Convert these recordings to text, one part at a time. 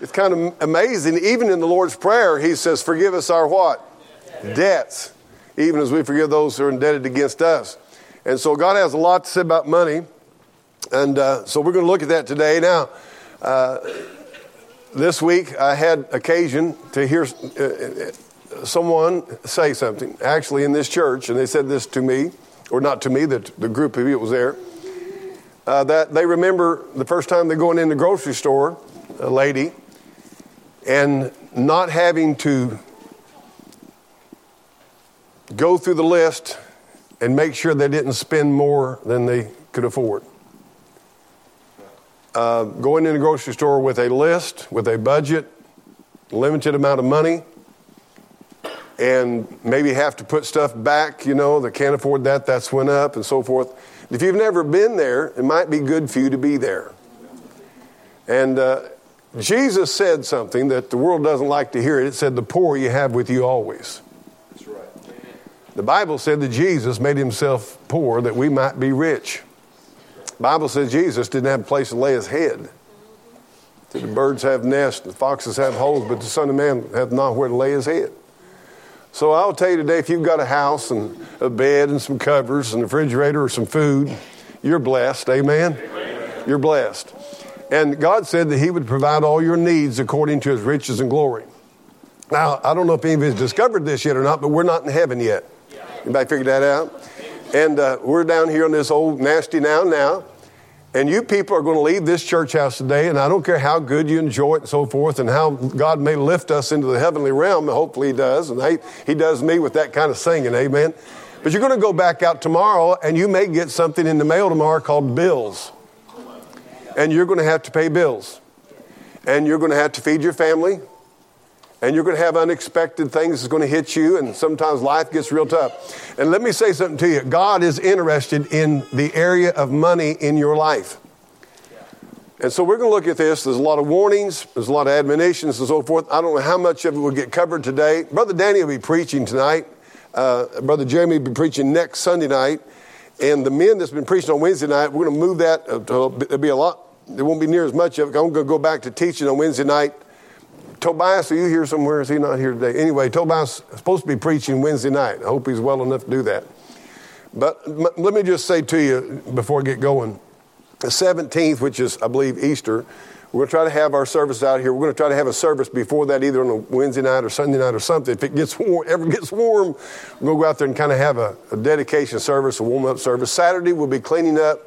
It's kind of amazing. Even in the Lord's Prayer, He says, Forgive us our what? Debts. Even as we forgive those who are indebted against us. And so God has a lot to say about money. And uh, so we're going to look at that today. Now, uh, this week I had occasion to hear uh, someone say something, actually in this church, and they said this to me, or not to me, the, the group of people was there, uh, that they remember the first time they're going in the grocery store, a lady, and not having to go through the list and make sure they didn't spend more than they could afford. Uh, going in the grocery store with a list, with a budget, limited amount of money, and maybe have to put stuff back, you know, that can't afford that, that's went up, and so forth. If you've never been there, it might be good for you to be there. And uh, Jesus said something that the world doesn't like to hear. It said, The poor you have with you always. That's right. The Bible said that Jesus made himself poor that we might be rich. The Bible says Jesus didn't have a place to lay his head. The birds have nests, the foxes have holes, but the Son of Man hath not where to lay his head. So I'll tell you today if you've got a house and a bed and some covers and a refrigerator or some food, you're blessed. Amen? Amen. You're blessed. And God said that He would provide all your needs according to His riches and glory. Now, I don't know if any of you has discovered this yet or not, but we're not in heaven yet. Anybody figured that out? And uh, we're down here on this old nasty now now. And you people are going to leave this church house today, and I don't care how good you enjoy it and so forth, and how God may lift us into the heavenly realm, hopefully He does, and he, he does me with that kind of singing, amen. But you're going to go back out tomorrow, and you may get something in the mail tomorrow called bills. And you're going to have to pay bills. And you're going to have to feed your family. And you're going to have unexpected things that's going to hit you, and sometimes life gets real tough. And let me say something to you God is interested in the area of money in your life. And so we're going to look at this. There's a lot of warnings, there's a lot of admonitions and so forth. I don't know how much of it will get covered today. Brother Danny will be preaching tonight. Uh, Brother Jeremy will be preaching next Sunday night. And the men that's been preaching on Wednesday night, we're going to move that. Uh, there'll be a lot, there won't be near as much of it. I'm going to go back to teaching on Wednesday night Tobias, are you here somewhere? Is he not here today? Anyway, Tobias is supposed to be preaching Wednesday night. I hope he's well enough to do that. But m- let me just say to you before I get going the 17th, which is, I believe, Easter, we're going to try to have our service out here. We're going to try to have a service before that, either on a Wednesday night or Sunday night or something. If it gets warm, ever gets warm, to go out there and kind of have a, a dedication service, a warm up service. Saturday, we'll be cleaning up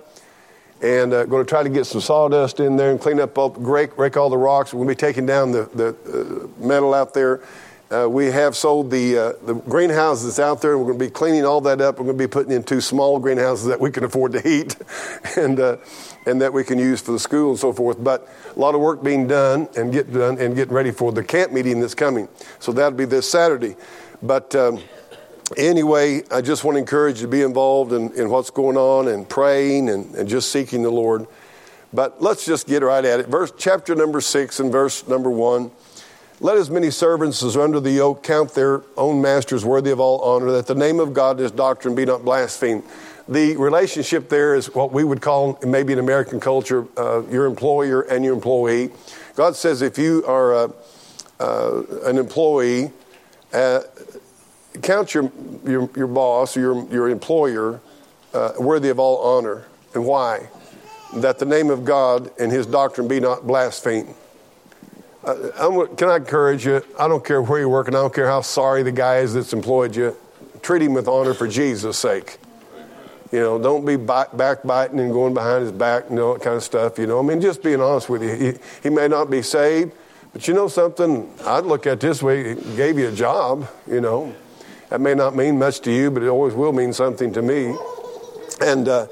and uh, going to try to get some sawdust in there and clean up, all, rake, rake all the rocks. We'll be taking down the, the uh, metal out there. Uh, we have sold the, uh, the greenhouses out there, we're going to be cleaning all that up. We're going to be putting in two small greenhouses that we can afford to heat and, uh, and that we can use for the school and so forth. But a lot of work being done and get done and getting ready for the camp meeting that's coming. So that'll be this Saturday. But um, anyway, I just want to encourage you to be involved in, in what's going on and praying and, and just seeking the Lord. But let's just get right at it. Verse chapter number six and verse number one. Let as many servants as are under the yoke count their own masters worthy of all honor, that the name of God and his doctrine be not blasphemed. The relationship there is what we would call, maybe in American culture, uh, your employer and your employee. God says if you are uh, uh, an employee, uh, count your, your, your boss or your, your employer uh, worthy of all honor. And why? That the name of God and his doctrine be not blasphemed. Uh, can I encourage you? I don't care where you're working. I don't care how sorry the guy is that's employed you. Treat him with honor for Jesus' sake. You know, don't be backbiting and going behind his back and all that kind of stuff. You know, I mean, just being honest with you. He, he may not be saved, but you know something? I'd look at this way. He gave you a job, you know. That may not mean much to you, but it always will mean something to me. And uh,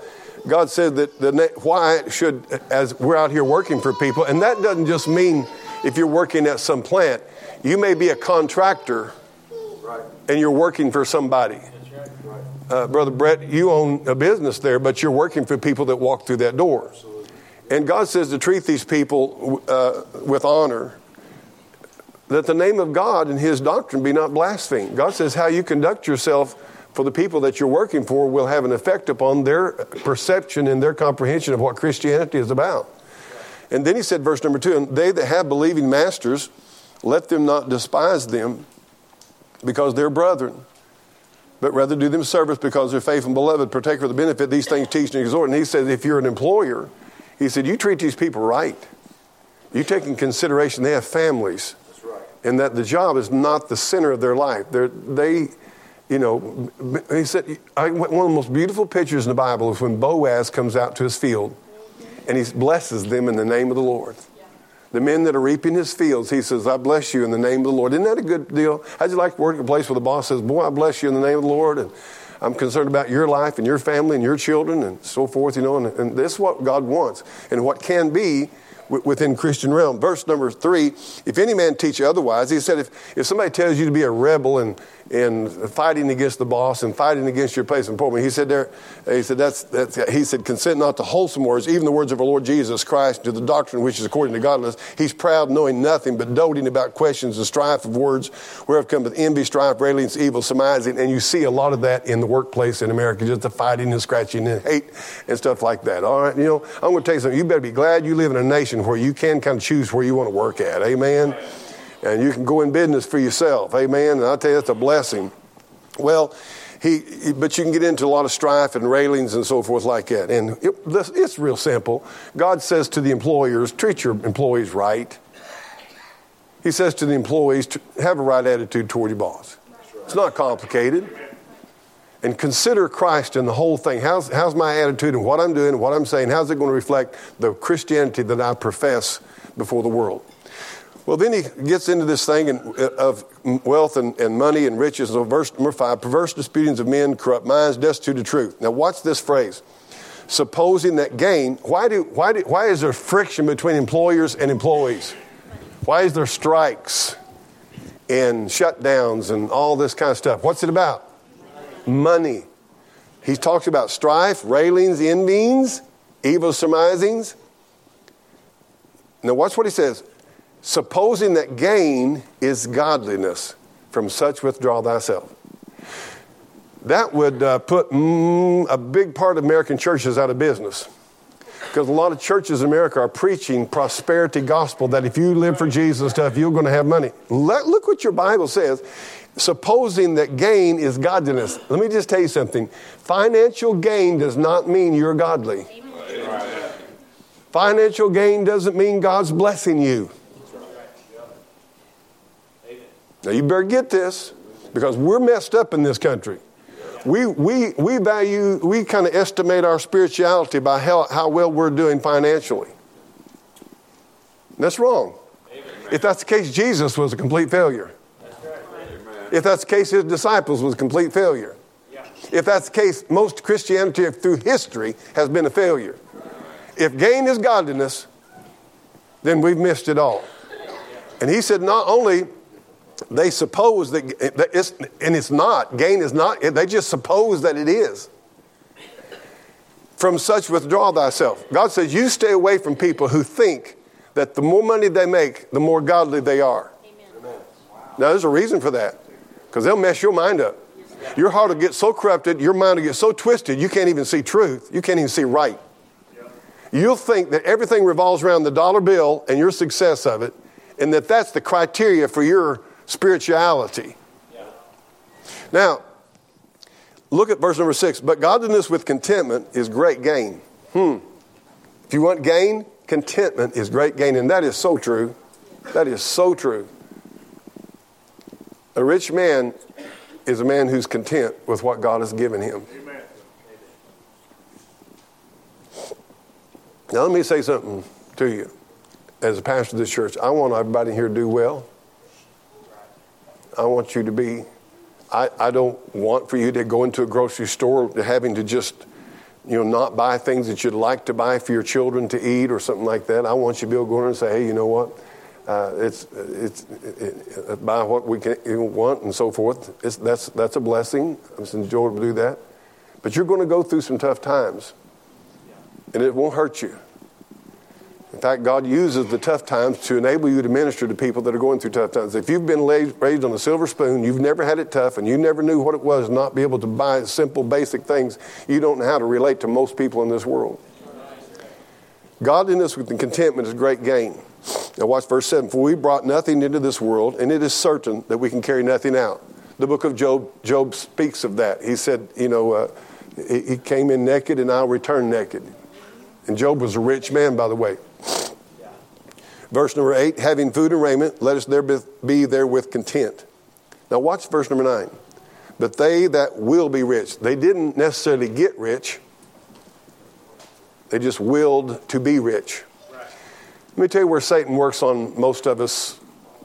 God said that the why should, as we're out here working for people, and that doesn't just mean if you're working at some plant. You may be a contractor, and you're working for somebody. Uh, Brother Brett, you own a business there, but you're working for people that walk through that door. And God says to treat these people uh, with honor that the name of God and His doctrine be not blasphemed. God says how you conduct yourself for the people that you're working for will have an effect upon their perception and their comprehension of what Christianity is about. And then he said, verse number two, and they that have believing masters, let them not despise them because they're brethren, but rather do them service because they're faithful and beloved, partake of the benefit. These things teach and exhort. And he said, if you're an employer, he said, you treat these people right. You take in consideration they have families. And that the job is not the center of their life. They're, they, you know, he said, I, one of the most beautiful pictures in the Bible is when Boaz comes out to his field and he blesses them in the name of the Lord. The men that are reaping his fields, he says, I bless you in the name of the Lord. Isn't that a good deal? How'd you like to work a place where the boss says, Boy, I bless you in the name of the Lord, and I'm concerned about your life and your family and your children and so forth, you know, and, and this is what God wants. And what can be within Christian realm. Verse number three, if any man teach you otherwise, he said, if, if somebody tells you to be a rebel and and fighting against the boss and fighting against your place in employment. He said there, he said that's, that's he said consent not to wholesome words, even the words of our Lord Jesus Christ, to the doctrine which is according to godliness. He's proud, knowing nothing, but doting about questions and strife of words, whereof cometh envy, strife, railings, evil, surmising, and you see a lot of that in the workplace in America, just the fighting and scratching and hate and stuff like that. All right, you know, I'm going to tell you something. You better be glad you live in a nation where you can kind of choose where you want to work at. Amen and you can go in business for yourself. Amen. And I tell you, that's a blessing. Well, he, but you can get into a lot of strife and railings and so forth like that. And it, it's real simple. God says to the employers, treat your employees right. He says to the employees, have a right attitude toward your boss. It's not complicated. And consider Christ in the whole thing. How's, how's my attitude and what I'm doing and what I'm saying? How's it going to reflect the Christianity that I profess before the world? Well, then he gets into this thing uh, of wealth and, and money and riches. So, verse number five perverse disputings of men, corrupt minds, destitute of truth. Now, watch this phrase. Supposing that gain, why, do, why, do, why is there friction between employers and employees? Why is there strikes and shutdowns and all this kind of stuff? What's it about? Money. He talks about strife, railings, envyings, evil surmisings. Now, watch what he says supposing that gain is godliness, from such withdraw thyself. That would uh, put mm, a big part of American churches out of business. Because a lot of churches in America are preaching prosperity gospel that if you live for Jesus and stuff, you're going to have money. Let, look what your Bible says. Supposing that gain is godliness. Let me just tell you something. Financial gain does not mean you're godly. Financial gain doesn't mean God's blessing you. Now, you better get this because we're messed up in this country. We, we, we value, we kind of estimate our spirituality by how, how well we're doing financially. That's wrong. Amen. If that's the case, Jesus was a complete failure. If that's the case, his disciples was a complete failure. Yeah. If that's the case, most Christianity through history has been a failure. If gain is godliness, then we've missed it all. And he said, not only they suppose that it's, and it's not. Gain is not. They just suppose that it is. From such withdraw thyself. God says, you stay away from people who think that the more money they make, the more godly they are. Amen. Now, there's a reason for that because they'll mess your mind up. Your heart will get so corrupted, your mind will get so twisted, you can't even see truth. You can't even see right. You'll think that everything revolves around the dollar bill and your success of it, and that that's the criteria for your spirituality. Yeah. Now, look at verse number six. But godliness with contentment is great gain. Hmm. If you want gain, contentment is great gain. And that is so true. That is so true. A rich man is a man who's content with what God has given him. Amen. Now, let me say something to you. As a pastor of this church, I want everybody here to do well. I want you to be, I, I don't want for you to go into a grocery store having to just, you know, not buy things that you'd like to buy for your children to eat or something like that. I want you to be able to go in and say, hey, you know what? Uh, it's it's it, it, buy what we can, want and so forth. It's, that's that's a blessing. It's enjoyable to do that. But you're going to go through some tough times, and it won't hurt you. In fact, God uses the tough times to enable you to minister to people that are going through tough times. If you've been raised on a silver spoon, you've never had it tough, and you never knew what it was not be able to buy simple, basic things, you don't know how to relate to most people in this world. Godliness with contentment is great gain. Now, watch verse 7. For we brought nothing into this world, and it is certain that we can carry nothing out. The book of Job, Job speaks of that. He said, you know, uh, he, he came in naked, and I'll return naked. And Job was a rich man, by the way. Verse number 8 having food and raiment, let us there be there with content. Now, watch verse number 9. But they that will be rich, they didn't necessarily get rich, they just willed to be rich. Let me tell you where Satan works on most of us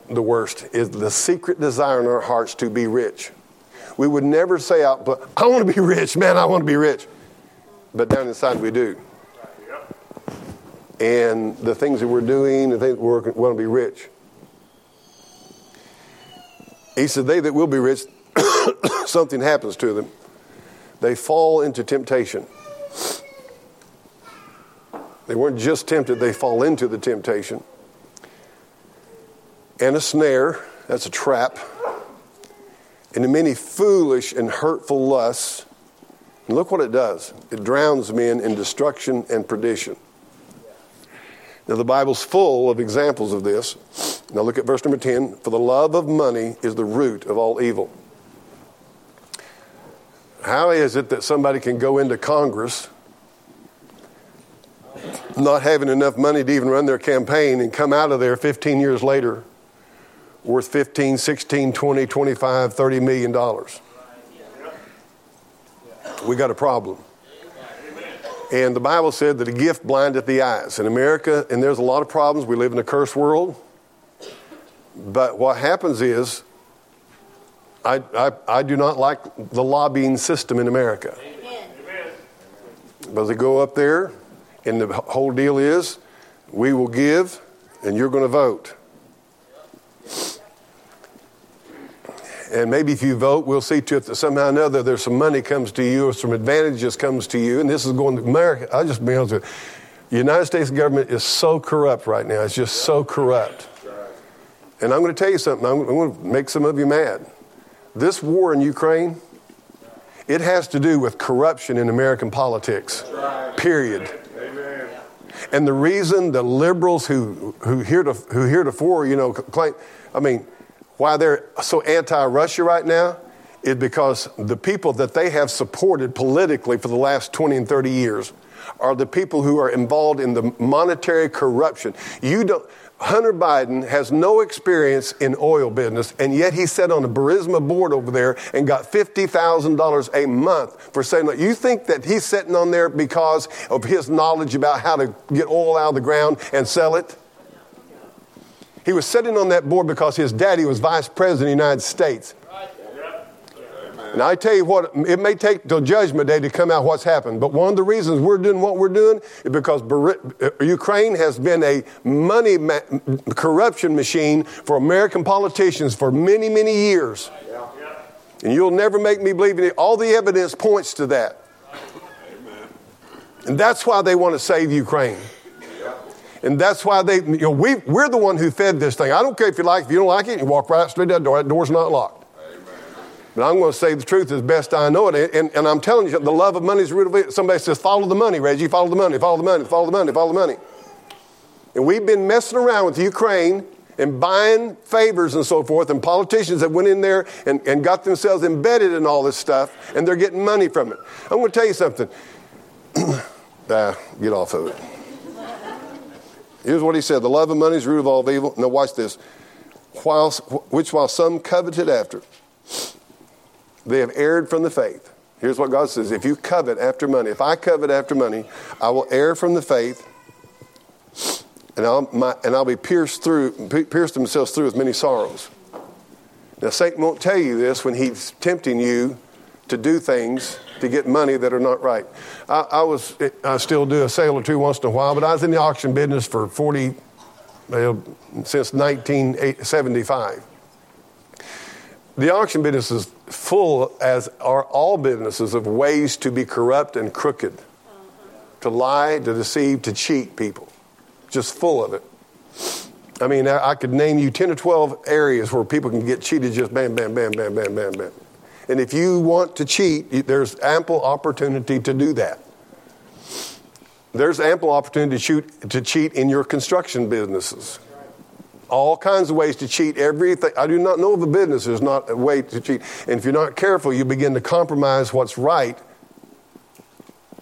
the worst is the secret desire in our hearts to be rich. We would never say out, but I want to be rich, man, I want to be rich. But down inside we do. And the things that we're doing, the things we want to be rich. He said, They that will be rich, something happens to them. They fall into temptation. They weren't just tempted, they fall into the temptation. And a snare, that's a trap, into many foolish and hurtful lusts. And look what it does it drowns men in destruction and perdition. Now, the Bible's full of examples of this. Now, look at verse number 10. For the love of money is the root of all evil. How is it that somebody can go into Congress not having enough money to even run their campaign and come out of there 15 years later worth 15, 16, 20, 25, 30 million dollars? We got a problem. And the Bible said that a gift blindeth the eyes. In America, and there's a lot of problems, we live in a cursed world. But what happens is, I, I, I do not like the lobbying system in America. Amen. But they go up there, and the whole deal is we will give, and you're going to vote. And maybe if you vote, we'll see to it that somehow or another there's some money comes to you or some advantages comes to you. And this is going to America. I'll just be honest with you. The United States government is so corrupt right now. It's just so corrupt. And I'm going to tell you something. I'm going to make some of you mad. This war in Ukraine, it has to do with corruption in American politics. Period. And the reason the liberals who here to, who heretofore, who heretofore you know claim, I mean, why they're so anti-Russia right now is because the people that they have supported politically for the last 20 and 30 years are the people who are involved in the monetary corruption. You don't Hunter Biden has no experience in oil business, and yet he sat on a Burisma board over there and got $50,000 a month for saying, that. You think that he's sitting on there because of his knowledge about how to get oil out of the ground and sell it? He was sitting on that board because his daddy was vice president of the United States. And I tell you what, it may take till Judgment Day to come out what's happened. But one of the reasons we're doing what we're doing is because uh, Ukraine has been a money ma- corruption machine for American politicians for many, many years. And you'll never make me believe in it. All the evidence points to that. And that's why they want to save Ukraine. And that's why they, you know, we, we're the one who fed this thing. I don't care if you like it. If you don't like it, you walk right straight out the door. That door's not locked. But I'm going to say the truth as best I know it. And, and I'm telling you, the love of money is the root of it. Somebody says, follow the money, Reggie. Follow the money, follow the money, follow the money, follow the money. And we've been messing around with Ukraine and buying favors and so forth, and politicians that went in there and, and got themselves embedded in all this stuff, and they're getting money from it. I'm going to tell you something. ah, get off of it. Here's what he said The love of money is root of all evil. Now, watch this. Whilst, which while some coveted after, they have erred from the faith. Here's what God says If you covet after money, if I covet after money, I will err from the faith, and I'll, my, and I'll be pierced through, pierced themselves through with many sorrows. Now, Satan won't tell you this when he's tempting you to do things to get money that are not right. I, I was, I still do a sale or two once in a while, but I was in the auction business for 40, well, since 1975. The auction business is full, as are all businesses, of ways to be corrupt and crooked, to lie, to deceive, to cheat people. Just full of it. I mean, I could name you 10 or 12 areas where people can get cheated just bam, bam, bam, bam, bam, bam, bam. And if you want to cheat, there's ample opportunity to do that. there's ample opportunity to, shoot, to cheat in your construction businesses. All kinds of ways to cheat everything. I do not know of a business there's not a way to cheat. And if you're not careful, you begin to compromise what's right,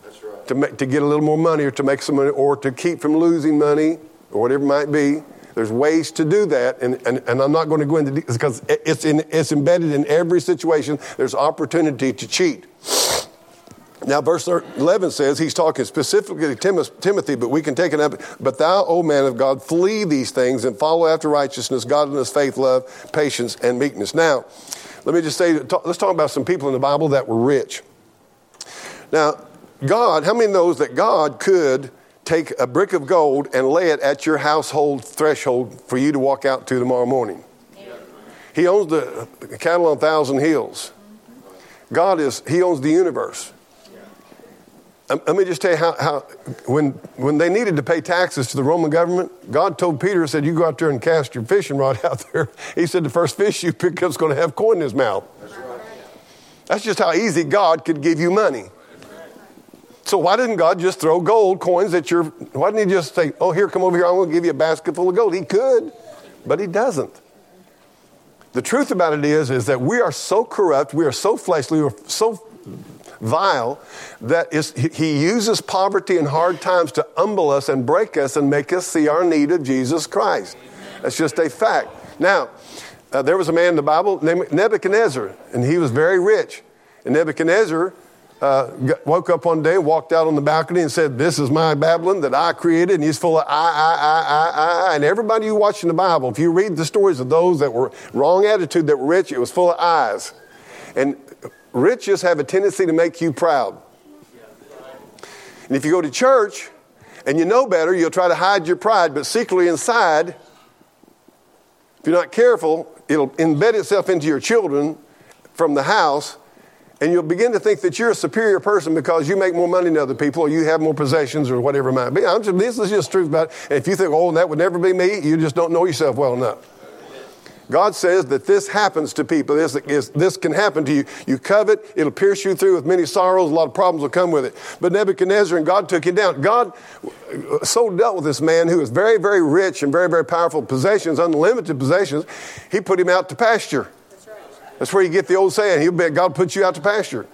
right. To, make, to get a little more money or to make some money or to keep from losing money or whatever it might be. There's ways to do that, and, and, and I'm not going to go into because it's, in, it's embedded in every situation. There's opportunity to cheat. Now, verse 11 says, he's talking specifically to Timothy, but we can take it up. But thou, O man of God, flee these things and follow after righteousness, godliness, faith, love, patience, and meekness. Now, let me just say, let's talk about some people in the Bible that were rich. Now, God, how many knows that God could take a brick of gold and lay it at your household threshold for you to walk out to tomorrow morning? He owns the cattle on a thousand hills. God is, He owns the universe. Um, let me just tell you how, how, when, when they needed to pay taxes to the Roman government, God told Peter, said, You go out there and cast your fishing rod out there. He said, The first fish you pick up is going to have coin in his mouth. That's, right. That's just how easy God could give you money. So why didn't God just throw gold coins at your, why didn't he just say, Oh, here, come over here, I'm going to give you a basket full of gold? He could, but he doesn't. The truth about it is, is that we are so corrupt, we are so fleshly, we are so vile that is, he uses poverty and hard times to humble us and break us and make us see our need of Jesus Christ. That's just a fact. Now, uh, there was a man in the Bible named Nebuchadnezzar, and he was very rich. And Nebuchadnezzar uh, woke up one day, walked out on the balcony, and said, This is my Babylon that I created. And he's full of I, I, I, I, I. And everybody you watch in the Bible, if you read the stories of those that were wrong attitude, that were rich, it was full of eyes. And riches have a tendency to make you proud. And if you go to church and you know better, you'll try to hide your pride, but secretly inside, if you're not careful, it'll embed itself into your children from the house, and you'll begin to think that you're a superior person because you make more money than other people, or you have more possessions, or whatever it might be. Just, this is just truth about it. And if you think, oh, that would never be me, you just don't know yourself well enough. God says that this happens to people. This, is, this can happen to you. You covet, it'll pierce you through with many sorrows. A lot of problems will come with it. But Nebuchadnezzar and God took him down. God uh, so dealt with this man who was very, very rich and very, very powerful possessions, unlimited possessions. He put him out to pasture. That's, where you get the old saying, He'll bet God put you out to pasture.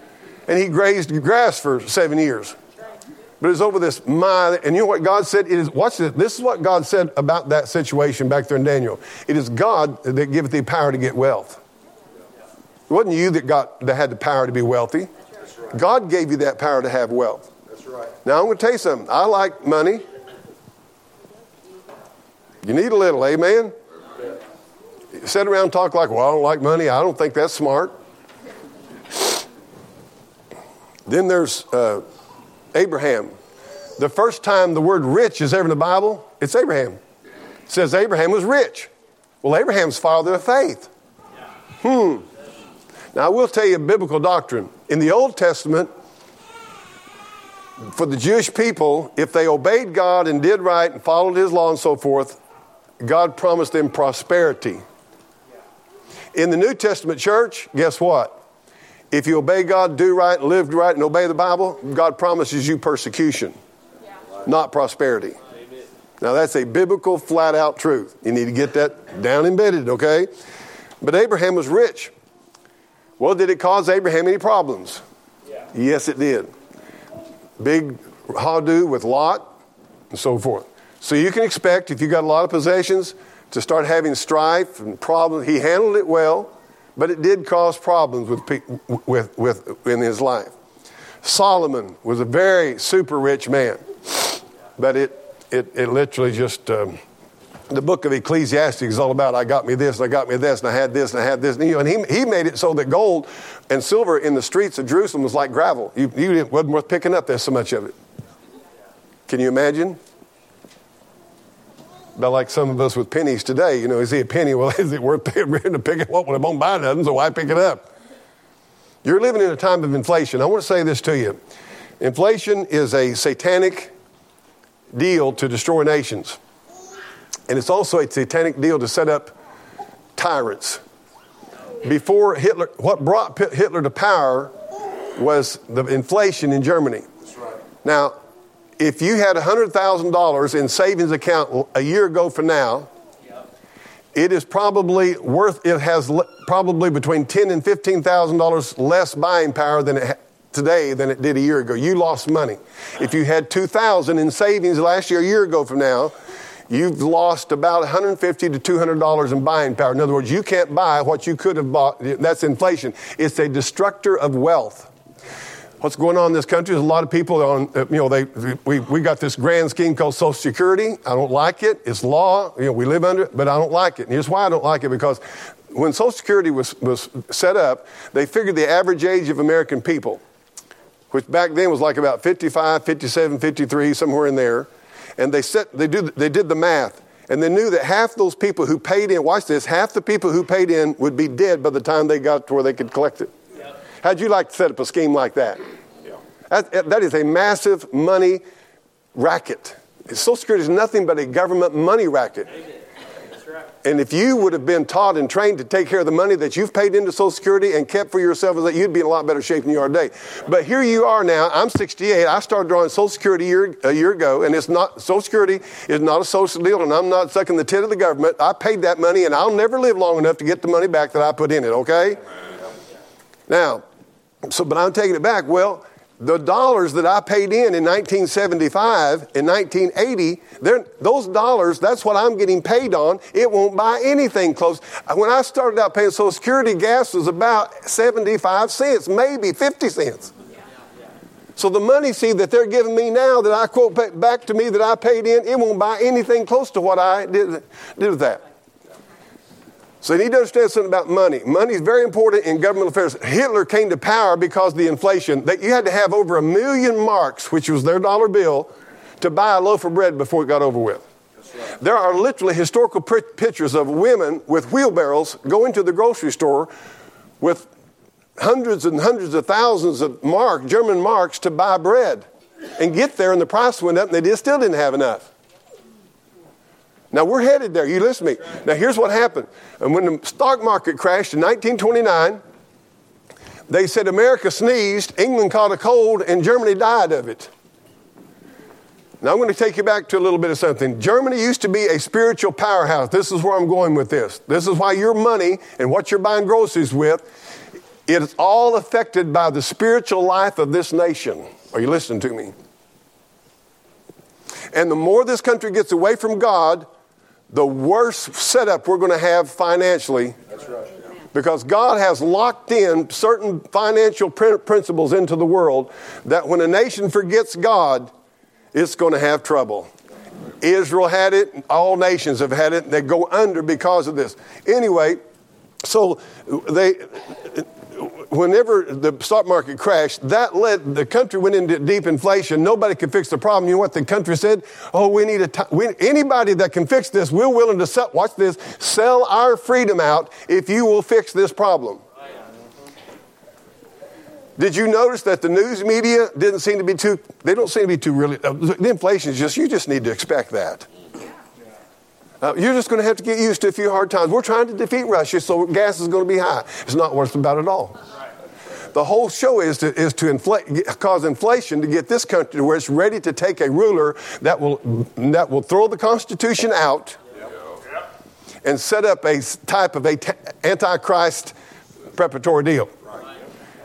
And he grazed grass for seven years. But it's over this mind. And you know what God said? It is, watch this. This is what God said about that situation back there in Daniel. It is God that giveth thee power to get wealth. It wasn't you that got that had the power to be wealthy. Right. God gave you that power to have wealth. That's right. Now I'm going to tell you something. I like money. You need a little, amen? Sit around and talk like, well, I don't like money. I don't think that's smart. Then there's uh, Abraham. The first time the word rich is ever in the Bible, it's Abraham. It says Abraham was rich. Well, Abraham's father of faith. Hmm. Now, I will tell you a biblical doctrine. In the Old Testament, for the Jewish people, if they obeyed God and did right and followed His law and so forth, God promised them prosperity. In the New Testament church, guess what? If you obey God, do right, live right, and obey the Bible, God promises you persecution, yeah. not prosperity. Amen. Now, that's a biblical, flat out truth. You need to get that down embedded, okay? But Abraham was rich. Well, did it cause Abraham any problems? Yeah. Yes, it did. Big hado with Lot and so forth. So you can expect, if you got a lot of possessions, to start having strife and problems. He handled it well. But it did cause problems with, with, with, in his life. Solomon was a very super rich man, but it, it, it literally just, um, the book of Ecclesiastes is all about I got me this, and I got me this, and I had this, and I had this. And, you know, and he, he made it so that gold and silver in the streets of Jerusalem was like gravel. You, you wasn't worth picking up, there's so much of it. Can you imagine? But like some of us with pennies today, you know, is he a penny? Well, is it worth paying to pick it up when I won't buy nothing, so why pick it up? You're living in a time of inflation. I want to say this to you. Inflation is a satanic deal to destroy nations. And it's also a satanic deal to set up tyrants. Before Hitler, what brought Hitler to power was the inflation in Germany. Now, if you had $100,000 in savings account a year ago from now, it is probably worth, it has probably between ten and $15,000 less buying power than it ha- today than it did a year ago. You lost money. If you had 2000 in savings last year, a year ago from now, you've lost about 150 to 200 dollars in buying power. In other words, you can't buy what you could have bought. That's inflation. It's a destructor of wealth. What's going on in this country is a lot of people on, uh, you know, they, we, we got this grand scheme called Social Security. I don't like it. It's law. You know, we live under it, but I don't like it. And here's why I don't like it because when Social Security was, was set up, they figured the average age of American people, which back then was like about 55, 57, 53, somewhere in there. And they, set, they, do, they did the math. And they knew that half those people who paid in, watch this, half the people who paid in would be dead by the time they got to where they could collect it. How'd you like to set up a scheme like that? Yeah. That, that is a massive money racket. Social Security is nothing but a government money racket. And if you would have been taught and trained to take care of the money that you've paid into Social Security and kept for yourself, you'd be in a lot better shape than you are today. But here you are now. I'm 68. I started drawing Social Security a year, a year ago, and it's not Social Security is not a social deal, and I'm not sucking the tit of the government. I paid that money, and I'll never live long enough to get the money back that I put in it. Okay. Now, so, but I'm taking it back. Well, the dollars that I paid in in 1975 and 1980, those dollars, that's what I'm getting paid on. It won't buy anything close. Uh, when I started out paying Social Security, gas was about 75 cents, maybe 50 cents. So the money, see, that they're giving me now that I quote back to me that I paid in, it won't buy anything close to what I did, did with that. So you need to understand something about money. Money is very important in government affairs. Hitler came to power because of the inflation. That you had to have over a million marks, which was their dollar bill, to buy a loaf of bread before it got over with. There are literally historical pictures of women with wheelbarrows going to the grocery store with hundreds and hundreds of thousands of mark, German marks to buy bread and get there, and the price went up, and they still didn't have enough. Now we're headed there. You listen to me. Now here's what happened. And when the stock market crashed in 1929, they said America sneezed, England caught a cold, and Germany died of it. Now I'm going to take you back to a little bit of something. Germany used to be a spiritual powerhouse. This is where I'm going with this. This is why your money and what you're buying groceries with, it's all affected by the spiritual life of this nation. Are you listening to me? And the more this country gets away from God, the worst setup we're going to have financially. That's right. Because God has locked in certain financial principles into the world that when a nation forgets God, it's going to have trouble. Israel had it, all nations have had it, they go under because of this. Anyway, so they whenever the stock market crashed, that led the country went into deep inflation. Nobody could fix the problem. You know what the country said? Oh, we need a t- we, anybody that can fix this. We're willing to sell. Watch this. Sell our freedom out if you will fix this problem. Did you notice that the news media didn't seem to be too? They don't seem to be too really. Uh, the inflation is just. You just need to expect that. Uh, you're just going to have to get used to a few hard times. We're trying to defeat Russia, so gas is going to be high. It's not worth about at all. The whole show is to, is to cause inflation to get this country to where it's ready to take a ruler that will, that will throw the Constitution out and set up a type of a antichrist preparatory deal.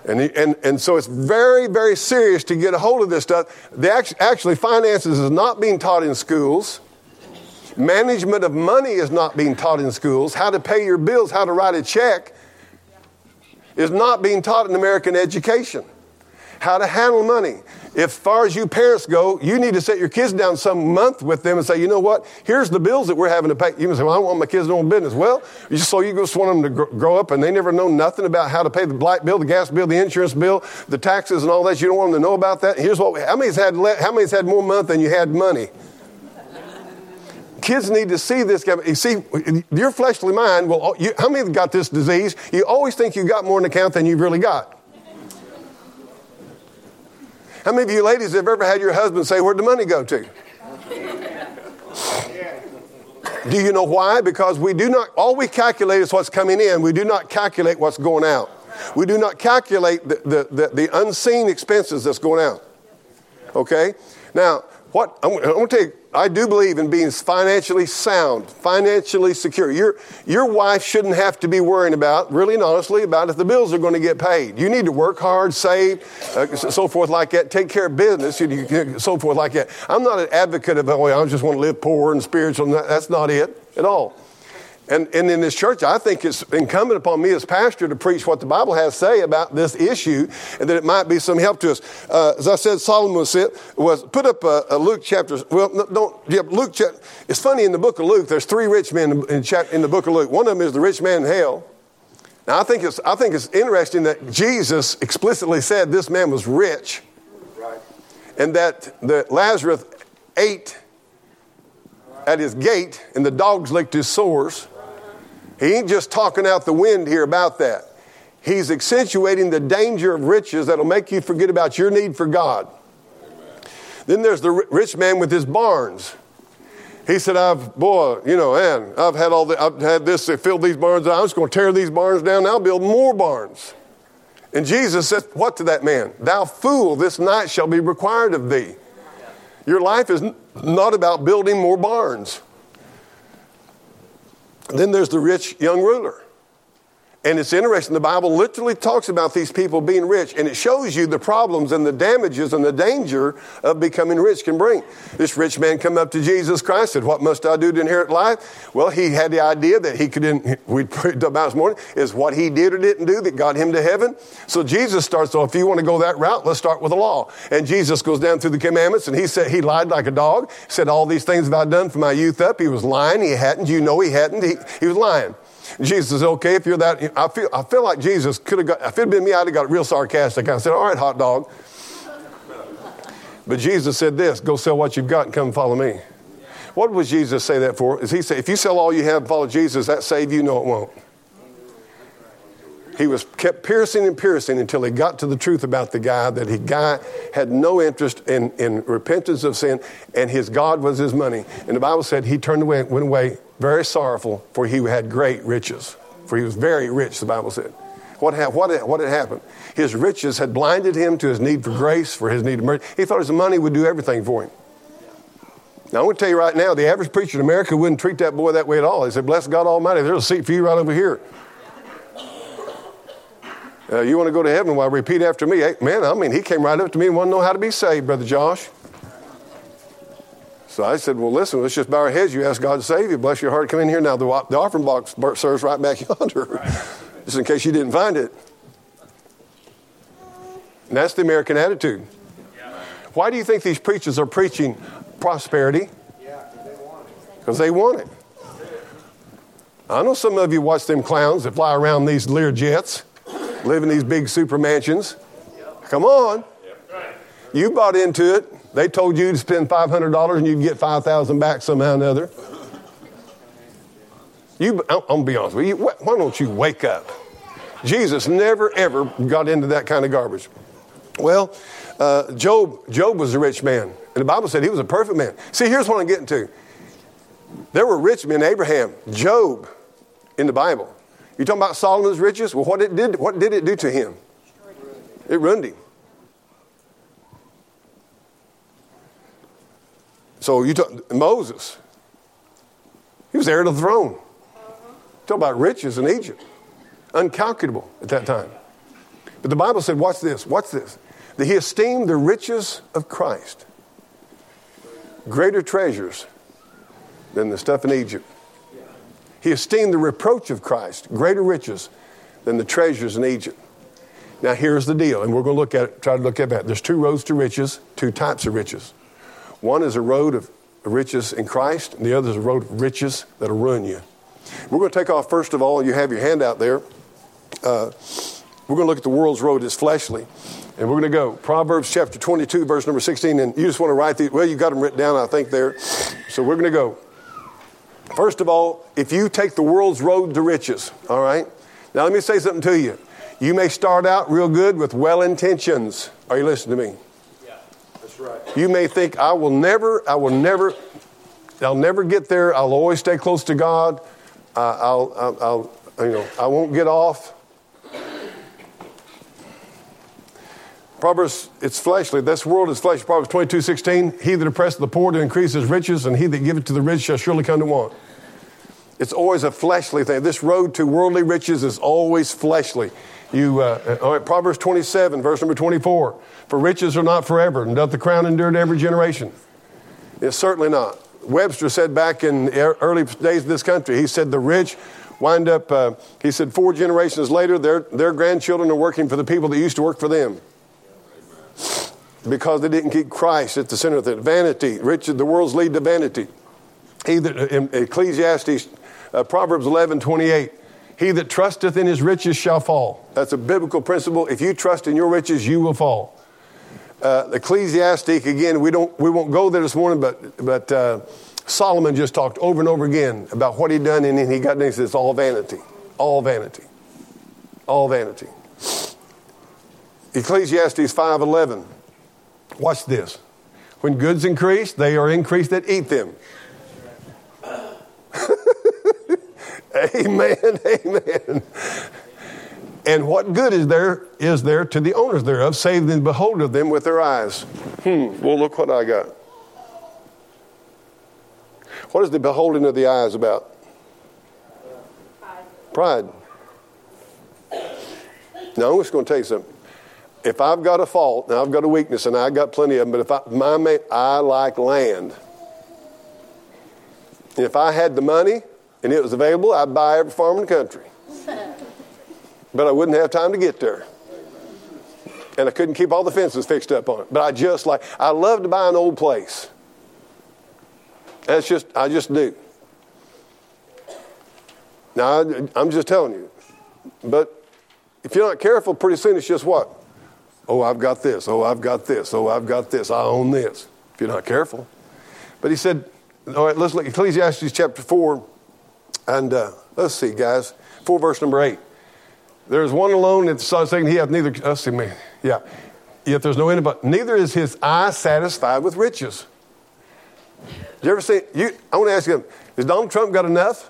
And, and, and so it's very, very serious to get a hold of this stuff. The act, actually, finances is not being taught in schools. Management of money is not being taught in schools. How to pay your bills, how to write a check is not being taught in American education. How to handle money. If far as you parents go, you need to set your kids down some month with them and say, you know what, here's the bills that we're having to pay. You can say, well, I don't want my kids doing business. Well, you so you just want them to grow up and they never know nothing about how to pay the light bill, the gas bill, the insurance bill, the taxes and all that. You don't want them to know about that. Here's what, how many's had, how many's had more month than you had money? Kids need to see this. You see, your fleshly mind will, you, how many got this disease? You always think you got more in the account than you've really got. How many of you ladies have ever had your husband say, Where'd the money go to? Do you know why? Because we do not, all we calculate is what's coming in. We do not calculate what's going out. We do not calculate the, the, the, the unseen expenses that's going out. Okay? Now, What I'm, I'm going to tell you, I do believe in being financially sound, financially secure. Your, your wife shouldn't have to be worrying about, really and honestly, about if the bills are going to get paid. You need to work hard, save, uh, so forth like that, take care of business, so forth like that. I'm not an advocate of, oh, I just want to live poor and spiritual. That's not it at all. And, and in this church, I think it's incumbent upon me as pastor to preach what the Bible has to say about this issue and that it might be some help to us. Uh, as I said, Solomon was, was put up a, a Luke chapter. Well, no, don't, yeah, Luke chapter. It's funny in the book of Luke, there's three rich men in, in, in the book of Luke. One of them is the rich man in hell. Now, I think it's, I think it's interesting that Jesus explicitly said this man was rich right. and that the Lazarus ate at his gate and the dogs licked his sores. He ain't just talking out the wind here about that. He's accentuating the danger of riches that'll make you forget about your need for God. Then there's the rich man with his barns. He said, I've, boy, you know, and I've had all the, I've had this, filled these barns. I'm just going to tear these barns down. I'll build more barns. And Jesus said, What to that man? Thou fool, this night shall be required of thee. Your life is not about building more barns. Then there's the rich young ruler. And it's interesting, the Bible literally talks about these people being rich, and it shows you the problems and the damages and the danger of becoming rich can bring. This rich man come up to Jesus Christ, and said, What must I do to inherit life? Well, he had the idea that he could, we prayed about this morning, is what he did or didn't do that got him to heaven. So Jesus starts off, if you want to go that route, let's start with the law. And Jesus goes down through the commandments, and he said, He lied like a dog, said, All these things have I done from my youth up. He was lying, he hadn't, you know he hadn't, he, he was lying. Jesus says, okay, if you're that, I feel, I feel like Jesus could have got, if it had been me, I'd have got real sarcastic. I said, all right, hot dog. But Jesus said this go sell what you've got and come follow me. What would Jesus say that for? Is he say, if you sell all you have and follow Jesus, that save you? No, it won't. He was kept piercing and piercing until he got to the truth about the guy that he guy had no interest in, in repentance of sin, and his God was his money. And the Bible said he turned away, went away very sorrowful, for he had great riches. For he was very rich, the Bible said. What, ha- what, what had happened? His riches had blinded him to his need for grace, for his need of mercy. He thought his money would do everything for him. Now, I'm going to tell you right now, the average preacher in America wouldn't treat that boy that way at all. He said, Bless God Almighty, there's a seat for you right over here. Uh, you want to go to heaven? Well, repeat after me. Hey, man, I mean, he came right up to me and wanted to know how to be saved, Brother Josh. So I said, Well, listen, let's just bow our heads. You ask God to save you. Bless your heart. Come in here now. The, the offering box serves right back yonder, just in case you didn't find it. And that's the American attitude. Why do you think these preachers are preaching prosperity? Because they want it. I know some of you watch them clowns that fly around these Lear jets, live in these big super mansions. Come on. You bought into it. They told you to spend $500 and you'd get 5000 back somehow or another. You, I'm going to be honest with you. Why don't you wake up? Jesus never, ever got into that kind of garbage. Well, uh, Job, Job was a rich man. And the Bible said he was a perfect man. See, here's what I'm getting to. There were rich men, Abraham, Job, in the Bible. You talking about Solomon's riches? Well, what it did, what did it do to him? It ruined him. So you talk, Moses, he was heir to the throne. Talk about riches in Egypt, uncalculable at that time. But the Bible said, watch this, watch this, that he esteemed the riches of Christ greater treasures than the stuff in Egypt. He esteemed the reproach of Christ greater riches than the treasures in Egypt. Now here's the deal, and we're going to look at it, try to look at that. There's two roads to riches, two types of riches. One is a road of riches in Christ, and the other is a road of riches that'll ruin you. We're going to take off, first of all, you have your hand out there. Uh, we're going to look at the world's road as fleshly. And we're going to go Proverbs chapter 22, verse number 16. And you just want to write these, well, you got them written down, I think, there. So we're going to go. First of all, if you take the world's road to riches, all right? Now, let me say something to you. You may start out real good with well intentions. Are you listening to me? Yeah, that's right. You may think, I will never, I will never, I'll never get there. I'll always stay close to God. Uh, I'll, I'll, I'll, you know, I won't get off. Proverbs, it's fleshly. This world is fleshly. Proverbs 22, 16. He that oppresseth the poor to increase his riches, and he that giveth to the rich shall surely come to want. It's always a fleshly thing. This road to worldly riches is always fleshly. You, uh, all right, Proverbs 27, verse number 24. For riches are not forever, and doth the crown endure to every generation? It's certainly not. Webster said back in early days of this country, he said the rich wind up, uh, he said four generations later, their, their grandchildren are working for the people that used to work for them. Because they didn't keep Christ at the center of it. Vanity, rich, the world's lead to vanity. He that, in Ecclesiastes, uh, Proverbs 11, 28. He that trusteth in his riches shall fall. That's a biblical principle. If you trust in your riches, you will fall. Uh, Ecclesiastic, again, we, don't, we won't go there this morning, but, but uh, Solomon just talked over and over again about what he'd done, and then he got he says, it's all vanity. All vanity. All vanity. Ecclesiastes 5.11. Watch this. When goods increase, they are increased that eat them. amen, amen. And what good is there is there to the owners thereof, save them behold of them with their eyes? Hmm, well, look what I got. What is the beholding of the eyes about? Pride. Now, I'm just going to tell you something. If I've got a fault and I've got a weakness and I've got plenty of them, but if I, my, I like land. And if I had the money and it was available, I'd buy every farm in the country but I wouldn't have time to get there. And I couldn't keep all the fences fixed up on it. But I just like, I love to buy an old place. That's just, I just do. Now, I, I'm just telling you. But if you're not careful, pretty soon it's just what? Oh, I've got this. Oh, I've got this. Oh, I've got this. I own this. If you're not careful. But he said, all right, let's look Ecclesiastes chapter 4. And uh, let's see, guys. 4 verse number 8. There's one alone that the saying he hath neither, let's see me, yeah. Yet there's no end but neither is his eye satisfied with riches. Did You ever see, you, I want to ask you, has Donald Trump got enough?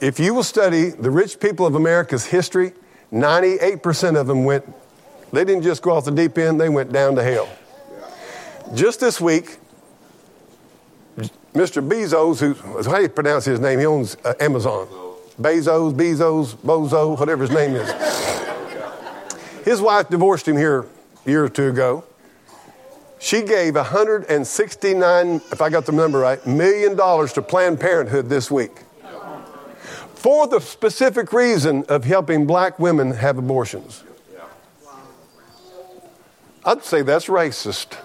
If you will study the rich people of America's history, 98% of them went, they didn't just go off the deep end, they went down to hell. Just this week, Mr. Bezos, who, how do you pronounce his name? He owns uh, Amazon. Bezos, Bezos, Bozo, whatever his name is. His wife divorced him here a year or two ago. She gave 169, if I got the number right, million dollars to Planned Parenthood this week for the specific reason of helping black women have abortions. I'd say that's racist.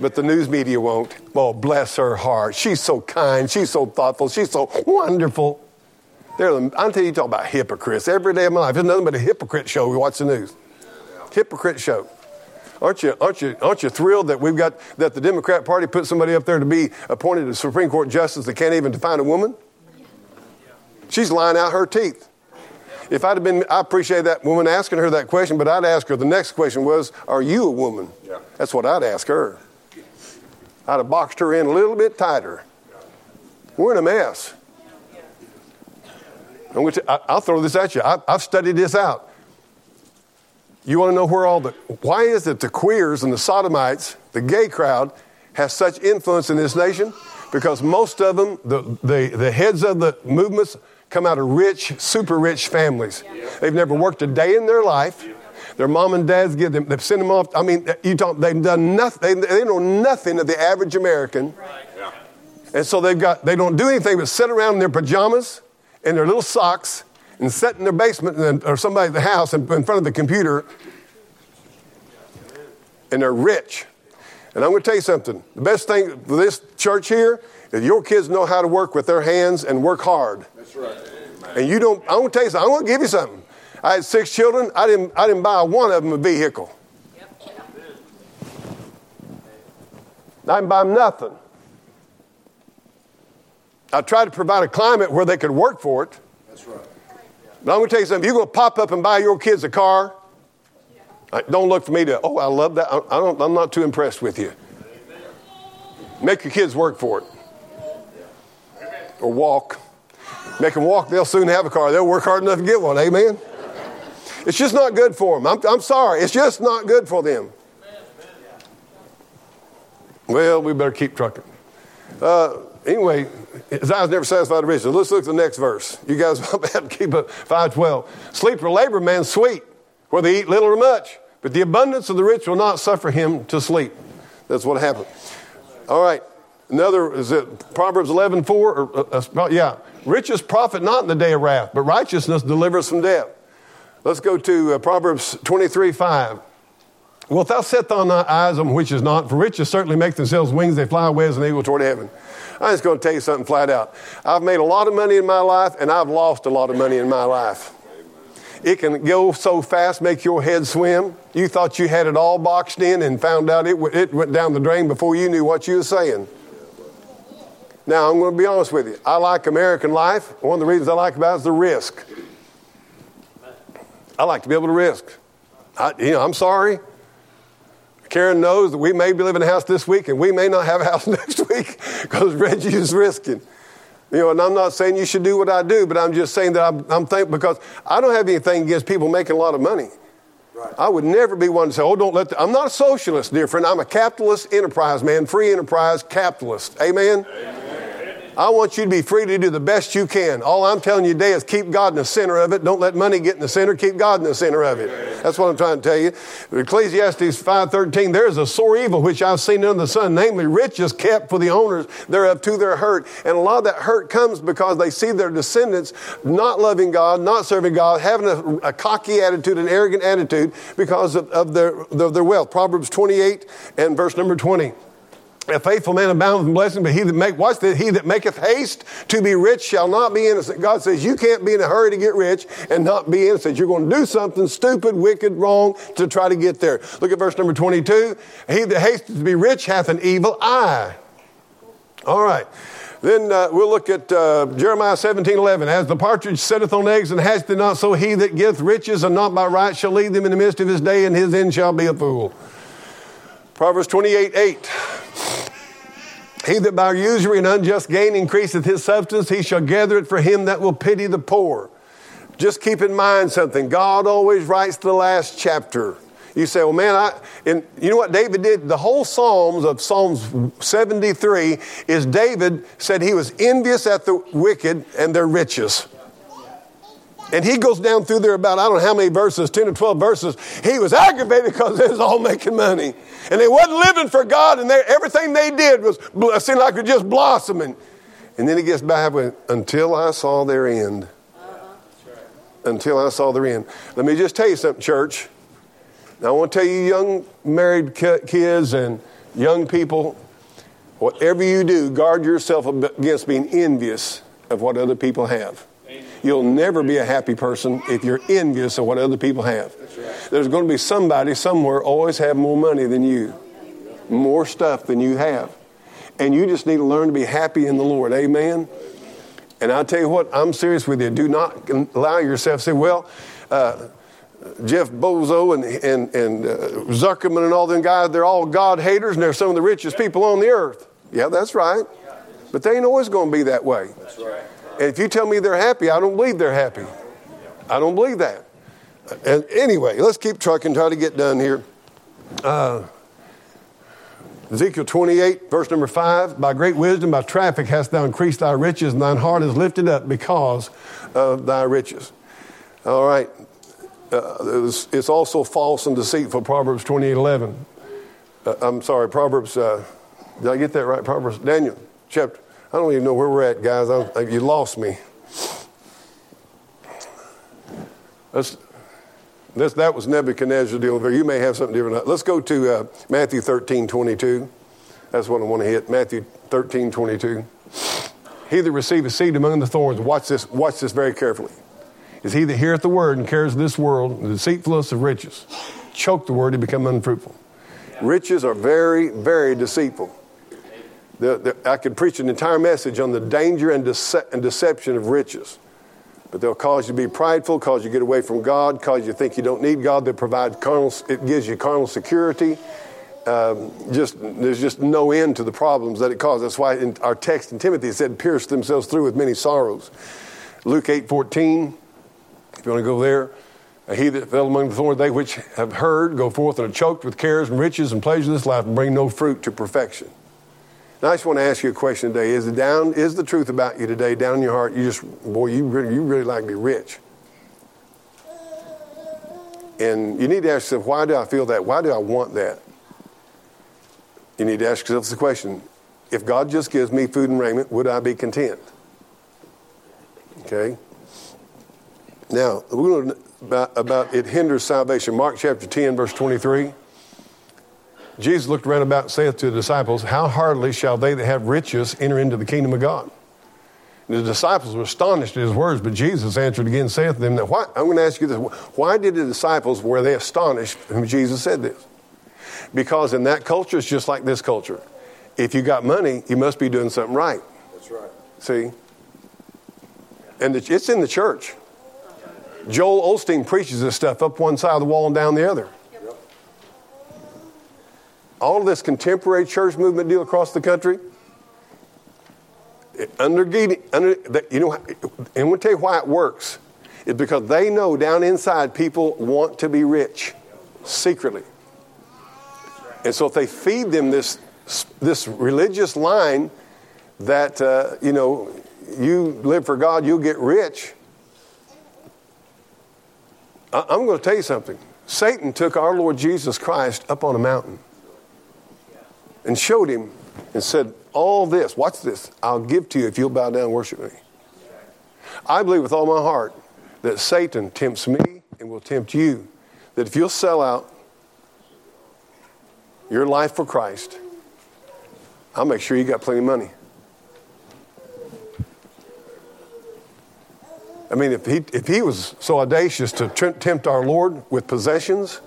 But the news media won't. Oh, bless her heart. She's so kind. She's so thoughtful. She's so wonderful. They're, I'm telling you, talk about hypocrites. Every day of my life, it's nothing but a hypocrite show. We watch the news. Hypocrite show. Aren't you, aren't, you, aren't you thrilled that we've got that the Democrat Party put somebody up there to be appointed as Supreme Court justice that can't even define a woman? She's lying out her teeth. If I'd have been, I appreciate that woman asking her that question, but I'd ask her the next question was, Are you a woman? Yeah. That's what I'd ask her. I'd have boxed her in a little bit tighter. We're in a mess. I'm going to, I'll throw this at you. I, I've studied this out. You want to know where all the, why is it the queers and the sodomites, the gay crowd, has such influence in this nation? Because most of them, the, the, the heads of the movements, come out of rich, super rich families. They've never worked a day in their life. Their mom and dads give them, they've sent them off. I mean, you talk, they've done nothing, they, they know nothing of the average American. And so they've got, they don't do anything but sit around in their pajamas and their little socks and sit in their basement or somebody at the house in front of the computer. And they're rich. And I'm going to tell you something. The best thing for this church here is your kids know how to work with their hands and work hard. That's right. And you don't, I'm going to tell you something. I'm going to give you something. I had six children. I didn't, I didn't buy one of them a vehicle. I didn't buy them nothing. I tried to provide a climate where they could work for it. That's right. But I'm going to tell you something. You're going to pop up and buy your kids a car. Don't look for me to, oh, I love that. I don't, I'm not too impressed with you. Make your kids work for it. Or walk. Make them walk, they'll soon have a car. They'll work hard enough to get one. Amen? It's just not good for them. I'm, I'm sorry. It's just not good for them. Well, we better keep trucking. Uh, anyway, his eyes never satisfied the rich. So let's look at the next verse. You guys have to keep up 512. Sleep or labor, man, sweet, whether they eat little or much. But the abundance of the rich will not suffer him to sleep. That's what happened. All right. Another, is it Proverbs 11, 4? Or, uh, uh, yeah. Riches profit not in the day of wrath, but righteousness delivers from death. Let's go to uh, Proverbs 23, 5. Wilt thou set thine eyes on which is not? For riches certainly make themselves wings, they fly away as an eagle toward heaven. I'm just going to tell you something flat out. I've made a lot of money in my life, and I've lost a lot of money in my life. It can go so fast, make your head swim. You thought you had it all boxed in and found out it, it went down the drain before you knew what you were saying. Now, I'm going to be honest with you. I like American life. One of the reasons I like about it is the risk. I like to be able to risk. I, you know, I'm sorry. Karen knows that we may be living in a house this week and we may not have a house next week because Reggie is risking. You know, and I'm not saying you should do what I do, but I'm just saying that I'm, I'm thankful because I don't have anything against people making a lot of money. Right. I would never be one to say, oh, don't let the, I'm not a socialist, dear friend. I'm a capitalist enterprise man, free enterprise capitalist. Amen? Amen. I want you to be free to do the best you can. All I'm telling you today is keep God in the center of it. Don't let money get in the center. Keep God in the center of it. That's what I'm trying to tell you. Ecclesiastes 5.13, there is a sore evil which I've seen under the sun, namely riches kept for the owners thereof to their hurt. And a lot of that hurt comes because they see their descendants not loving God, not serving God, having a, a cocky attitude, an arrogant attitude because of, of, their, of their wealth. Proverbs 28 and verse number 20. A faithful man aboundeth in blessing, but he that make watch that he that maketh haste to be rich shall not be innocent. God says you can't be in a hurry to get rich and not be innocent. You're going to do something stupid, wicked, wrong to try to get there. Look at verse number 22. He that hasteth to be rich hath an evil eye. All right. Then uh, we'll look at uh, Jeremiah 17, 11. As the partridge setteth on eggs and hatcheth not, so he that giveth riches and not by right shall lead them in the midst of his day, and his end shall be a fool. Proverbs 28, 8. He that by usury and unjust gain increaseth his substance, he shall gather it for him that will pity the poor. Just keep in mind something. God always writes the last chapter. You say, well, man, I, and you know what David did? The whole Psalms of Psalms 73 is David said he was envious at the wicked and their riches. And he goes down through there about, I don't know how many verses, 10 or 12 verses. He was aggravated because they was all making money. And they wasn't living for God, and they, everything they did was seemed like it was just blossoming. And then he gets back with, until I saw their end. Until I saw their end. Let me just tell you something, church. Now, I want to tell you, young married kids and young people, whatever you do, guard yourself against being envious of what other people have. You'll never be a happy person if you're envious of what other people have. There's going to be somebody somewhere always have more money than you, more stuff than you have. And you just need to learn to be happy in the Lord. Amen. And I'll tell you what, I'm serious with you. Do not allow yourself to say, well, uh, Jeff Bozo and, and, and uh, Zuckerman and all them guys, they're all God haters and they're some of the richest people on the earth. Yeah, that's right. But they ain't always going to be that way. That's right. And if you tell me they're happy, I don't believe they're happy. I don't believe that. And anyway, let's keep trucking, try to get done here. Uh, Ezekiel 28, verse number 5 By great wisdom, by traffic hast thou increased thy riches, and thine heart is lifted up because of thy riches. All right. Uh, it's also false and deceitful, Proverbs 28, 11. Uh, I'm sorry, Proverbs, uh, did I get that right? Proverbs, Daniel, chapter I don't even know where we're at, guys. I, you lost me. That's, this, that was Nebuchadnezzar dealing with. You may have something different. Let's go to uh, Matthew 13, 22. That's what I want to hit. Matthew 13, 22. He that receiveth seed among the thorns, watch this, watch this very carefully, is he that heareth the word and cares this world, the deceitfulness of riches. Choke the word, and become unfruitful. Riches are very, very deceitful. The, the, I could preach an entire message on the danger and, dece- and deception of riches. But they'll cause you to be prideful, cause you to get away from God, cause you to think you don't need God. They provide carnal, it gives you carnal security. Um, just there's just no end to the problems that it causes. That's why in our text in Timothy said, "Pierce themselves through with many sorrows." Luke eight fourteen. If you want to go there, he that fell among the thorns, they which have heard, go forth and are choked with cares and riches and pleasures of this life, and bring no fruit to perfection. Now, I just want to ask you a question today. Is, it down, is the truth about you today down in your heart? You just, boy, you really, you really like to be rich. And you need to ask yourself, why do I feel that? Why do I want that? You need to ask yourself the question if God just gives me food and raiment, would I be content? Okay? Now, we're going to about, about it hinders salvation. Mark chapter 10, verse 23. Jesus looked around about and saith to the disciples, How hardly shall they that have riches enter into the kingdom of God? And the disciples were astonished at his words, but Jesus answered again, saith to them, that why, I'm going to ask you this. Why did the disciples, were they astonished when Jesus said this? Because in that culture, it's just like this culture. If you got money, you must be doing something right. That's right. See? And it's in the church. Joel Osteen preaches this stuff up one side of the wall and down the other. All of this contemporary church movement deal across the country, under, under you know, and to tell you why it works. It's because they know down inside people want to be rich secretly. And so if they feed them this, this religious line that, uh, you know, you live for God, you'll get rich, I'm going to tell you something. Satan took our Lord Jesus Christ up on a mountain and showed him and said, All this, watch this, I'll give to you if you'll bow down and worship me. I believe with all my heart that Satan tempts me and will tempt you. That if you'll sell out your life for Christ, I'll make sure you got plenty of money. I mean, if he, if he was so audacious to tempt our Lord with possessions,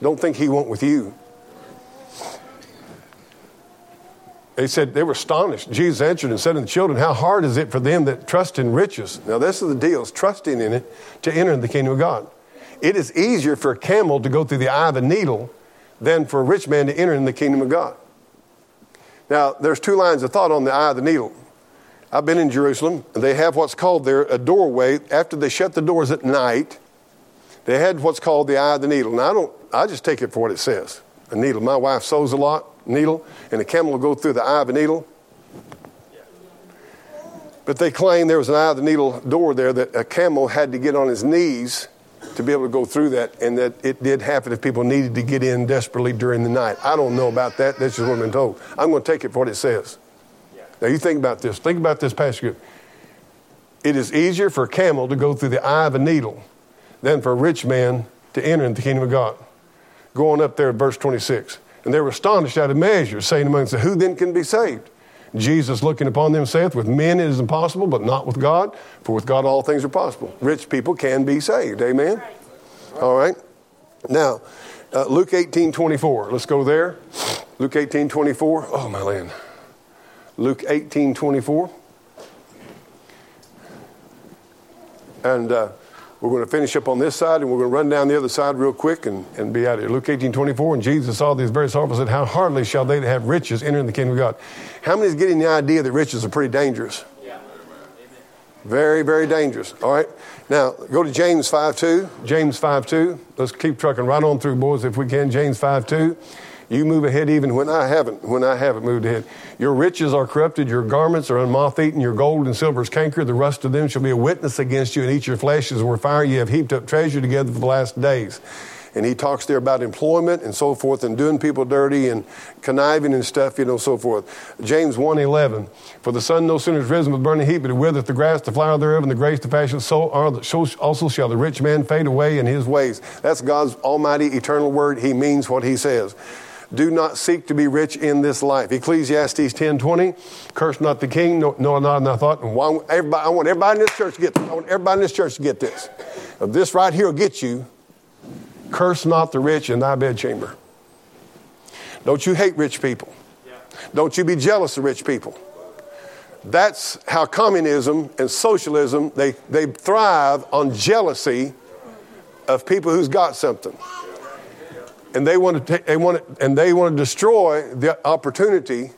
don't think he won't with you. They said they were astonished. Jesus answered and said to the children, How hard is it for them that trust in riches? Now, this is the deal, is trusting in it to enter the kingdom of God. It is easier for a camel to go through the eye of a needle than for a rich man to enter in the kingdom of God. Now, there's two lines of thought on the eye of the needle. I've been in Jerusalem, and they have what's called there a doorway. After they shut the doors at night, they had what's called the eye of the needle. Now I don't, I just take it for what it says. A needle. My wife sews a lot, needle, and a camel will go through the eye of a needle. But they claim there was an eye of the needle door there that a camel had to get on his knees to be able to go through that, and that it did happen if people needed to get in desperately during the night. I don't know about that. That's just what I've been told. I'm going to take it for what it says. Now you think about this. Think about this passage. It is easier for a camel to go through the eye of a needle than for a rich man to enter into the kingdom of God. Going up there, verse 26. And they were astonished out of measure, saying among them, Who then can be saved? Jesus looking upon them saith, With men it is impossible, but not with God, for with God all things are possible. Rich people can be saved. Amen? All right. Now, uh, Luke 18 24. Let's go there. Luke 18 24. Oh, my land. Luke 18 24. And uh, we're going to finish up on this side and we're going to run down the other side real quick and, and be out of here. Luke 18 24. And Jesus saw these very sorrowful said, How hardly shall they that have riches enter in the kingdom of God? How many is getting the idea that riches are pretty dangerous? Yeah. Very, very dangerous. All right. Now, go to James 5 2. James 5 2. Let's keep trucking right on through, boys, if we can. James 5 2. You move ahead even when I haven't, when I haven't moved ahead. Your riches are corrupted, your garments are unmoth eaten, your gold and silver is cankered, the rust of them shall be a witness against you, and eat your flesh as were fire. You have heaped up treasure together for the last days. And he talks there about employment and so forth and doing people dirty and conniving and stuff, you know, so forth. James 1.11, For the sun no sooner is risen with burning heat, but it withereth the grass, the flower thereof, and the grace to fashion, so, are the, so also shall the rich man fade away in his ways. That's God's almighty eternal word. He means what he says. Do not seek to be rich in this life. Ecclesiastes 10:20. Curse not the king, no, no not in thy thought. And why, everybody, I want everybody in this church to get this. I want everybody in this church to get this. If this right here will get you, curse not the rich in thy bedchamber. Don't you hate rich people. Don't you be jealous of rich people. That's how communism and socialism, they, they thrive on jealousy of people who's got something and they want to take, they want to, and they want to destroy the opportunity,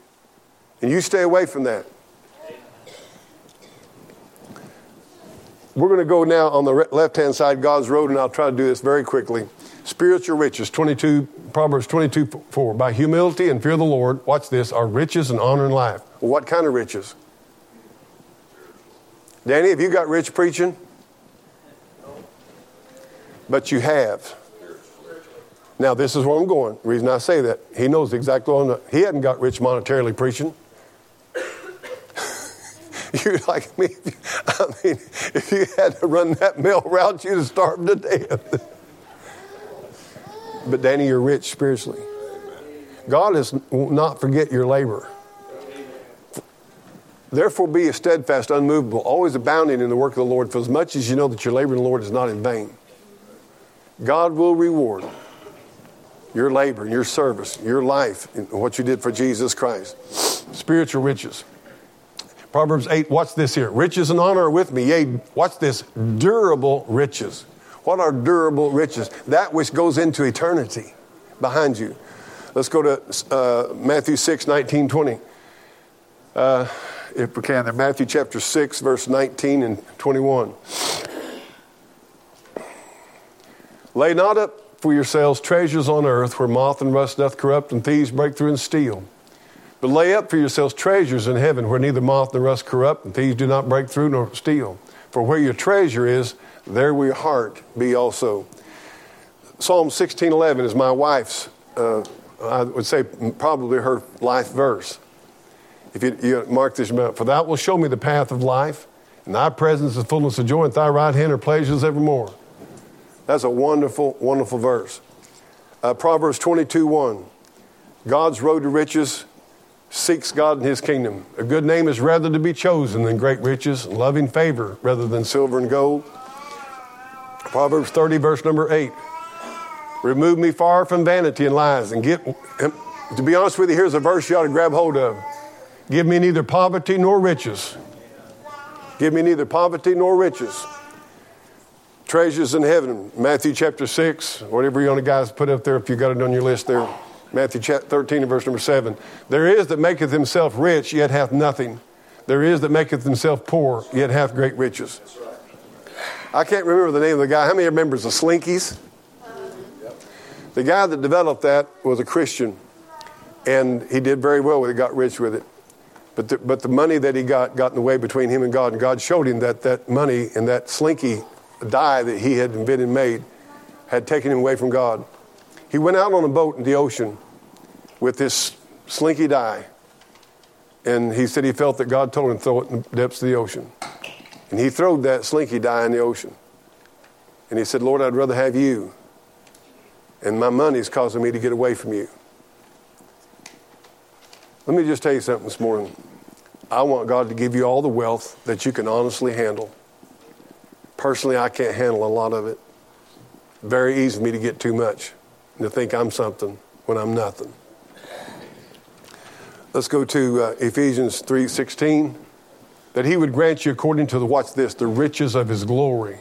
and you stay away from that. we're going to go now on the left hand side, God's road, and I'll try to do this very quickly. Spiritual riches, 22, Proverbs 22, 4. By humility and fear of the Lord, watch this, are riches and honor in life. What kind of riches? Danny, have you got rich preaching? But you have. Now, this is where I'm going. The reason I say that, he knows exactly what I'm. He hadn't got rich monetarily preaching. You're like me. I mean, if you had to run that mill route, you'd have starved to death. but Danny, you're rich spiritually. God is, will not forget your labor. Therefore, be a steadfast, unmovable, always abounding in the work of the Lord, for as much as you know that your labor in the Lord is not in vain. God will reward your labor, your service, your life, what you did for Jesus Christ. Spiritual riches. Proverbs 8, watch this here. Riches and honor are with me. Yea, watch this. Durable riches. What are durable riches? That which goes into eternity behind you. Let's go to uh, Matthew 6, 19, 20. Uh, if we can, there. Matthew chapter 6, verse 19 and 21. Lay not up for yourselves treasures on earth where moth and rust doth corrupt and thieves break through and steal. But lay up for yourselves treasures in heaven where neither moth nor rust corrupt and thieves do not break through nor steal. For where your treasure is, there will your heart be also. Psalm 16:11 is my wife's, uh, I would say probably her life verse. If you, you mark this, for thou wilt show me the path of life, and thy presence is fullness of joy, and thy right hand are pleasures evermore. That's a wonderful, wonderful verse. Uh, Proverbs 22 1. God's road to riches seeks God and his kingdom. A good name is rather to be chosen than great riches, and loving favor rather than silver and gold. Proverbs 30, verse number 8. Remove me far from vanity and lies, and get, to be honest with you, here's a verse you ought to grab hold of. Give me neither poverty nor riches. Give me neither poverty nor riches. Treasures in heaven, Matthew chapter 6, whatever you want to guys put up there if you got it on your list there. Matthew chapter 13 and verse number 7. There is that maketh himself rich, yet hath nothing. There is that maketh himself poor, yet hath great riches. I can't remember the name of the guy. How many members of Slinkies? The guy that developed that was a Christian, and he did very well with it, got rich with it. But the, but the money that he got got in the way between him and God, and God showed him that that money and that slinky die that he had invented and made had taken him away from God. He went out on a boat in the ocean with this slinky die, and he said he felt that God told him to throw it in the depths of the ocean. And he threw that slinky die in the ocean. And he said, Lord, I'd rather have you. And my money is causing me to get away from you. Let me just tell you something this morning. I want God to give you all the wealth that you can honestly handle. Personally, I can't handle a lot of it. Very easy for me to get too much and to think I'm something when I'm nothing. Let's go to uh, Ephesians 3:16 that he would grant you according to the watch this the riches of his glory.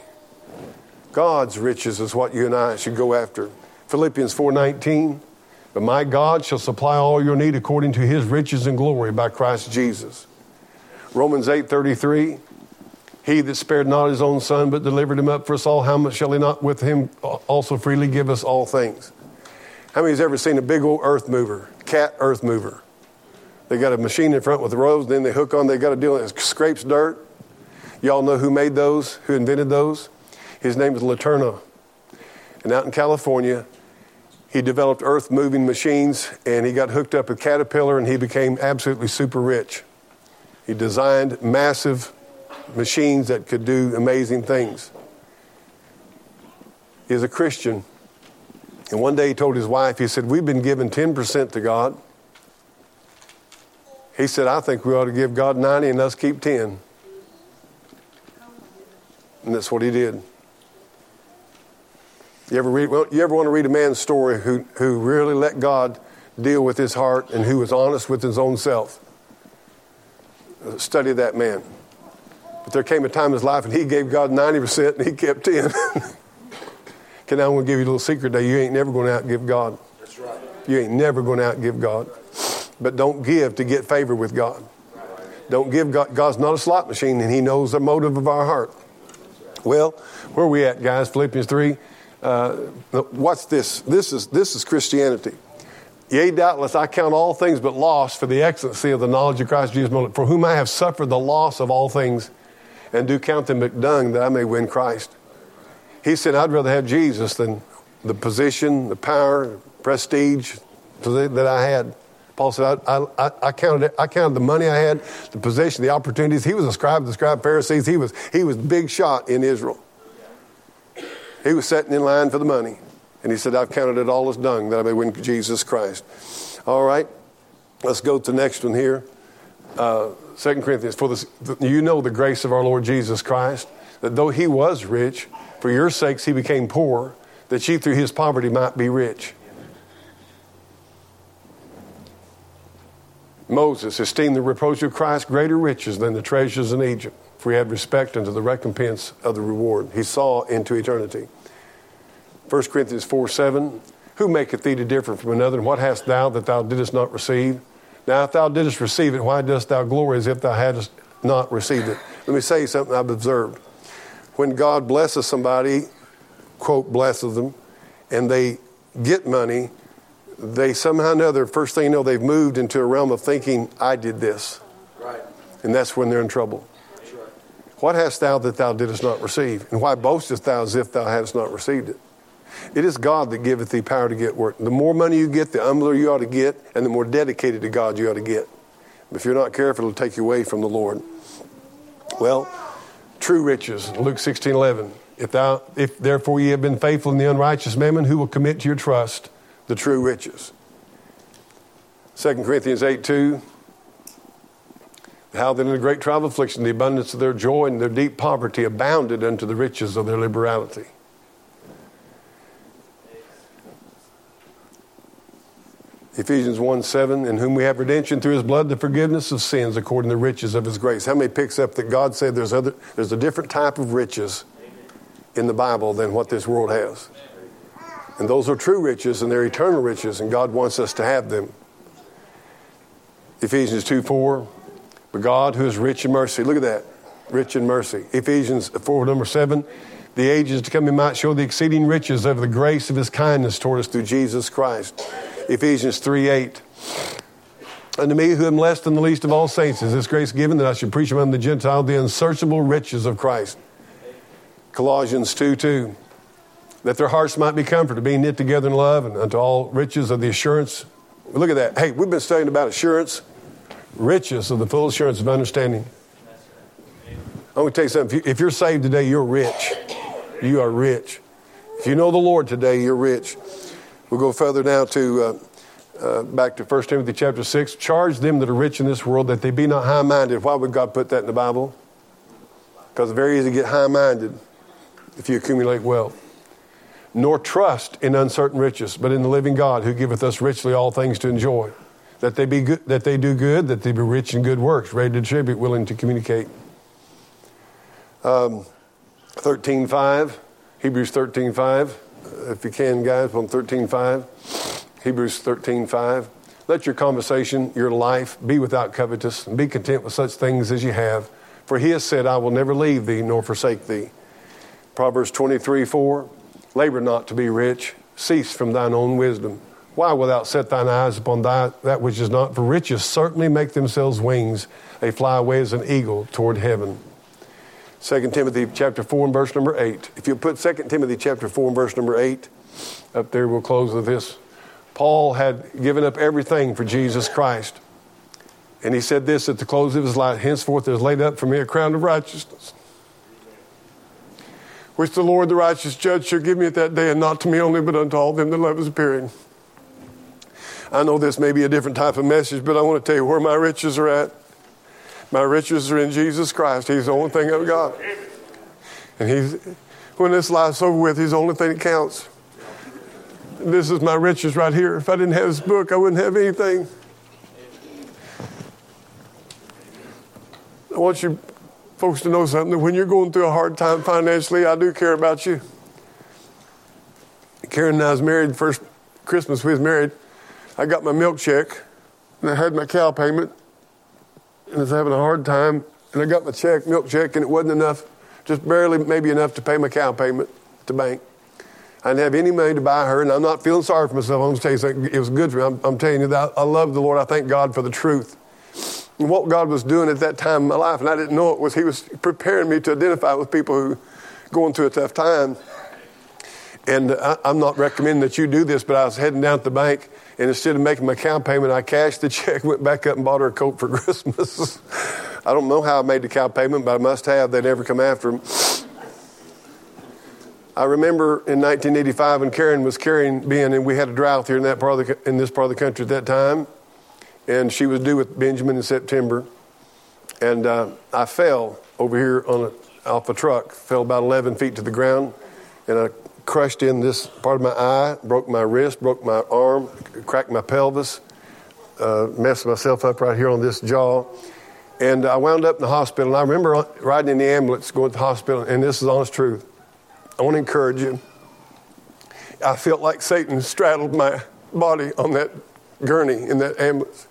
God's riches is what you and I should go after. Philippians 4:19 but my God shall supply all your need according to his riches and glory by Christ Jesus. Romans 8:33 He that spared not his own son but delivered him up for us all how much shall he not with him also freely give us all things? How many has ever seen a big old earth mover, cat earth mover? They got a machine in front with rows, then they hook on, they got a deal that scrapes dirt. Y'all know who made those, who invented those? His name is LeTourneau. And out in California, he developed earth moving machines and he got hooked up with Caterpillar and he became absolutely super rich. He designed massive machines that could do amazing things. He's a Christian. And one day he told his wife, he said, We've been given 10% to God. He said, I think we ought to give God 90 and us keep 10. And that's what he did. You ever, read, well, you ever want to read a man's story who, who really let God deal with his heart and who was honest with his own self? Study that man. But there came a time in his life and he gave God 90% and he kept 10. Can I want to give you a little secret that you ain't never going to outgive God. That's right. You ain't never going to outgive God. But don't give to get favor with God. Don't give God. God's not a slot machine and he knows the motive of our heart. Well, where are we at, guys? Philippians 3. Uh, what's this? This is, this is Christianity. Yea, doubtless, I count all things but loss for the excellency of the knowledge of Christ Jesus, for whom I have suffered the loss of all things, and do count them but dung that I may win Christ. He said, I'd rather have Jesus than the position, the power, prestige that I had. Paul said, I, I, I, counted, I counted the money I had, the possession, the opportunities. He was a scribe the scribe Pharisees. He was, he was big shot in Israel. He was setting in line for the money. And he said, I've counted it all as dung that I may win Jesus Christ. All right, let's go to the next one here. Uh, 2 Corinthians, for this, you know the grace of our Lord Jesus Christ, that though he was rich, for your sakes he became poor, that ye through his poverty might be rich. Moses esteemed the reproach of Christ greater riches than the treasures in Egypt, for he had respect unto the recompense of the reward. He saw into eternity. 1 Corinthians 4 7. Who maketh thee to differ from another? And what hast thou that thou didst not receive? Now, if thou didst receive it, why dost thou glory as if thou hadst not received it? Let me say something I've observed. When God blesses somebody, quote, blesses them, and they get money, they somehow or another, first thing you know, they've moved into a realm of thinking, I did this. Right. And that's when they're in trouble. Right. What hast thou that thou didst not receive? And why boastest thou as if thou hadst not received it? It is God that giveth thee power to get work. The more money you get, the humbler you ought to get, and the more dedicated to God you ought to get. If you're not careful, it'll take you away from the Lord. Well, true riches, Luke 16 11. If, thou, if therefore ye have been faithful in the unrighteous mammon, who will commit to your trust the true riches? 2 Corinthians 8 2. How then in the great trial of affliction, the abundance of their joy and their deep poverty abounded unto the riches of their liberality. Ephesians 1 7, in whom we have redemption through his blood, the forgiveness of sins according to the riches of his grace. How many picks up that God said there's, other, there's a different type of riches in the Bible than what this world has? And those are true riches and they're eternal riches, and God wants us to have them. Ephesians 2 4, but God who is rich in mercy. Look at that, rich in mercy. Ephesians 4, number 7, the ages to come, he might show the exceeding riches of the grace of his kindness toward us through Jesus Christ. Ephesians 3 8. Unto me, who am less than the least of all saints, is this grace given that I should preach among the Gentiles the unsearchable riches of Christ. Colossians 2 2. That their hearts might be comforted, being knit together in love, and unto all riches of the assurance. Look at that. Hey, we've been studying about assurance, riches of the full assurance of understanding. I'm going to tell you something. If you're saved today, you're rich. You are rich. If you know the Lord today, you're rich. We'll go further now to uh, uh, back to 1 Timothy chapter 6. Charge them that are rich in this world that they be not high minded. Why would God put that in the Bible? Because it's very easy to get high minded if you accumulate wealth. Nor trust in uncertain riches, but in the living God who giveth us richly all things to enjoy. That they, be good, that they do good, that they be rich in good works, ready to distribute, willing to communicate. Um, 13.5, Hebrews 13.5 if you can, guys, on 13.5. Hebrews 13.5. Let your conversation, your life, be without covetous, and be content with such things as you have. For he has said, I will never leave thee nor forsake thee. Proverbs 23, 4. Labor not to be rich, cease from thine own wisdom. Why wilt thou set thine eyes upon thy, that which is not? For riches certainly make themselves wings. They fly away as an eagle toward heaven. 2 Timothy chapter 4 and verse number 8. If you put 2 Timothy chapter 4 and verse number 8 up there, we'll close with this. Paul had given up everything for Jesus Christ. And he said this at the close of his life Henceforth is laid up for me a crown of righteousness, which the Lord, the righteous judge, shall give me at that day, and not to me only, but unto all them that love his appearing. I know this may be a different type of message, but I want to tell you where my riches are at. My riches are in Jesus Christ. He's the only thing I've got. And he's, when this life's over with, he's the only thing that counts. This is my riches right here. If I didn't have this book, I wouldn't have anything. I want you folks to know something when you're going through a hard time financially, I do care about you. Karen and I was married, first Christmas we was married. I got my milk check and I had my cow payment and was having a hard time, and I got my check, milk check, and it wasn't enough just barely, maybe enough to pay my cow payment the bank. I didn't have any money to buy her, and I'm not feeling sorry for myself. I'm going to you. It was good for me. I'm, I'm telling you that I love the Lord. I thank God for the truth. And what God was doing at that time in my life, and I didn't know it, was He was preparing me to identify with people who going through a tough time. And uh, I, I'm not recommending that you do this, but I was heading down to the bank, and instead of making my cow payment, I cashed the check, went back up and bought her a coat for Christmas. I don't know how I made the cow payment, but I must have. They never come after them. I remember in 1985 when Karen was carrying being, and we had a drought here in that part of the, in this part of the country at that time, and she was due with Benjamin in September, and uh, I fell over here on a, off a truck, fell about 11 feet to the ground, and I crushed in this part of my eye, broke my wrist, broke my arm, cracked my pelvis, uh, messed myself up right here on this jaw. And I wound up in the hospital. And I remember riding in the ambulance going to the hospital, and this is honest truth. I want to encourage you. I felt like Satan straddled my body on that gurney in that ambulance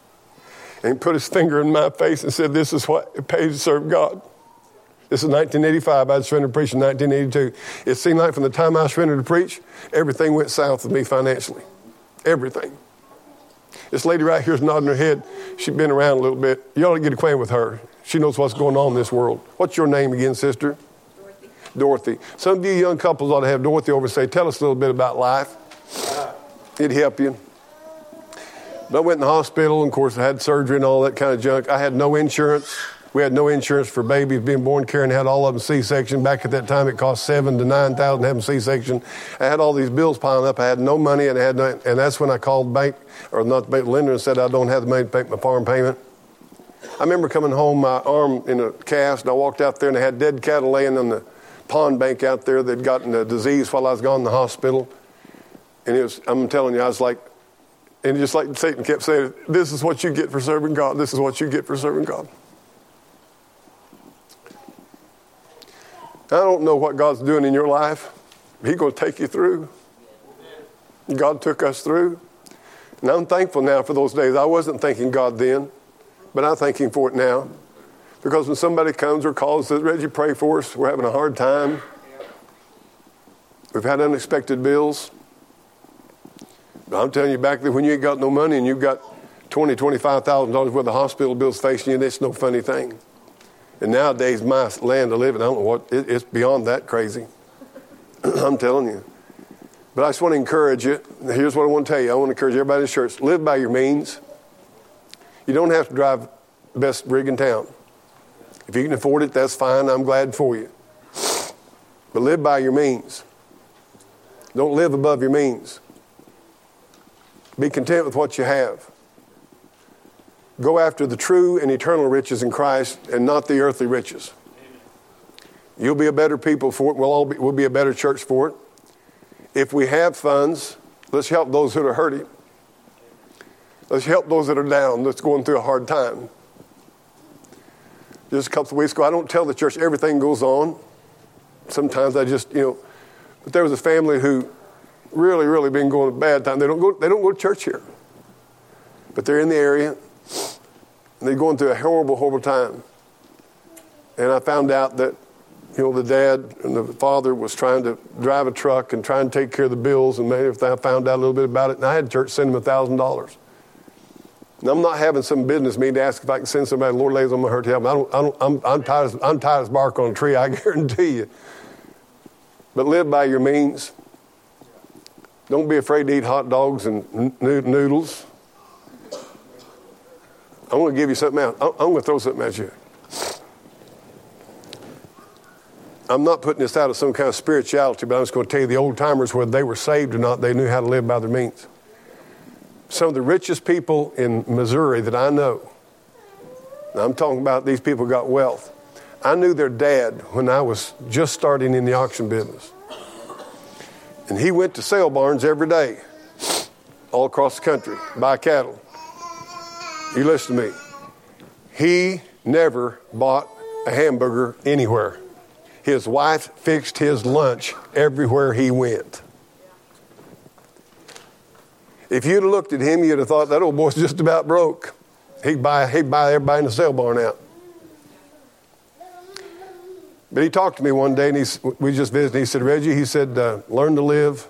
and put his finger in my face and said, This is what it pays to serve God. This is 1985. I'd surrendered to preach in 1982. It seemed like from the time I surrendered to preach, everything went south with me financially. Everything. This lady right here is nodding her head. She's been around a little bit. You ought to get acquainted with her. She knows what's going on in this world. What's your name again, sister? Dorothy. Some of you young couples ought to have Dorothy over and say, Tell us a little bit about life. It'd help you. But I went in the hospital, and of course, I had surgery and all that kind of junk. I had no insurance. We had no insurance for babies being born. Karen had all of them C-section. Back at that time, it cost seven to nine thousand them C-section. I had all these bills piling up. I had no money, and I had no, and that's when I called bank or not the bank lender and said I don't have the money to make my farm payment. I remember coming home, my arm in a cast, and I walked out there and I had dead cattle laying on the pond bank out there that'd gotten a disease while I was gone in the hospital. And it was, I'm telling you, I was like, and just like Satan kept saying, this is what you get for serving God. This is what you get for serving God. I don't know what God's doing in your life. He's going to take you through. God took us through. And I'm thankful now for those days. I wasn't thanking God then, but I thank Him for it now. Because when somebody comes or calls says, Reggie, pray for us, we're having a hard time. We've had unexpected bills. But I'm telling you, back then when you ain't got no money and you've got twenty, twenty-five thousand dollars worth of hospital bills facing you, that's no funny thing. And nowadays, my land of living, I don't know what, it, it's beyond that crazy. I'm telling you. But I just want to encourage you. Here's what I want to tell you. I want to encourage everybody in the church live by your means. You don't have to drive the best rig in town. If you can afford it, that's fine. I'm glad for you. But live by your means. Don't live above your means. Be content with what you have. Go after the true and eternal riches in Christ and not the earthly riches. You'll be a better people for it. We'll all be, we'll be a better church for it. If we have funds, let's help those that are hurting. Let's help those that are down, that's going through a hard time just a couple of weeks ago. I don't tell the church everything goes on. Sometimes I just, you know, but there was a family who really, really been going a bad time. They don't go, they don't go to church here, but they're in the area they're going through a horrible, horrible time. And I found out that, you know, the dad and the father was trying to drive a truck and trying to take care of the bills. And maybe I found out a little bit about it, and I had church send thousand dollars. And I'm not having some business meeting to ask if I can send somebody, Lord lays on my heart to help. I don't, I don't, I'm, I'm, tired I'm tired as bark on a tree, I guarantee you. But live by your means. Don't be afraid to eat hot dogs and noodles. I'm going to give you something out. I'm going to throw something at you. I'm not putting this out of some kind of spirituality, but I'm just going to tell you the old timers, whether they were saved or not, they knew how to live by their means some of the richest people in Missouri that I know, I'm talking about these people got wealth. I knew their dad when I was just starting in the auction business. And he went to sale barns every day, all across the country, buy cattle. You listen to me. He never bought a hamburger anywhere. His wife fixed his lunch everywhere he went. If you'd have looked at him, you'd have thought that old boy's just about broke. He'd buy, he'd buy everybody in the sale barn out. But he talked to me one day, and he, we just visited. He said, Reggie, he said, uh, learn to live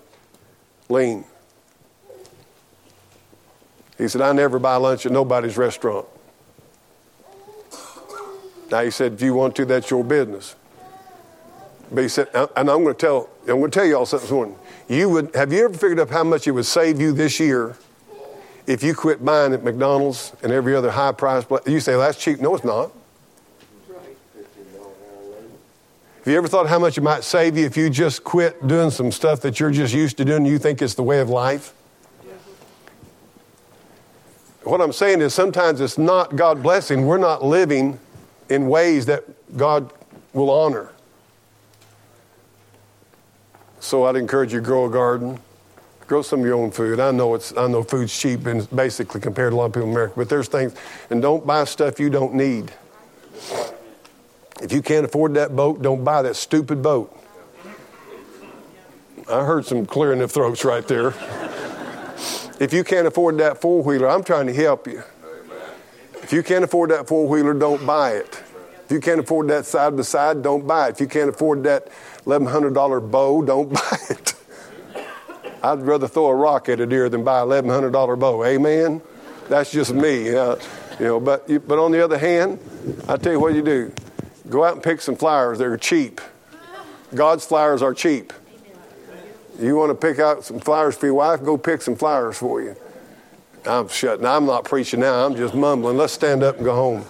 lean. He said, I never buy lunch at nobody's restaurant. Now he said, if you want to, that's your business. But he said, and I'm going to tell, I'm going to tell you all something this morning. You would have you ever figured out how much it would save you this year if you quit buying at McDonald's and every other high price place? You say well, that's cheap. No, it's not. Have you ever thought how much it might save you if you just quit doing some stuff that you're just used to doing you think it's the way of life? What I'm saying is sometimes it's not God blessing. We're not living in ways that God will honor. So I'd encourage you to grow a garden, grow some of your own food. I know it's I know food's cheap and basically compared to a lot of people in America, but there's things and don't buy stuff you don't need. If you can't afford that boat, don't buy that stupid boat. I heard some clearing of throats right there. If you can't afford that four wheeler, I'm trying to help you. If you can't afford that four wheeler, don't buy it. If you can't afford that side by side, don't buy it. If you can't afford that $1,100 bow, don't buy it. I'd rather throw a rock at a deer than buy a $1,100 bow. Amen? That's just me. Uh, you know, but, but on the other hand, I tell you what you do. Go out and pick some flowers. They're cheap. God's flowers are cheap. You want to pick out some flowers for your wife? Go pick some flowers for you. I'm shutting. I'm not preaching now. I'm just mumbling. Let's stand up and go home.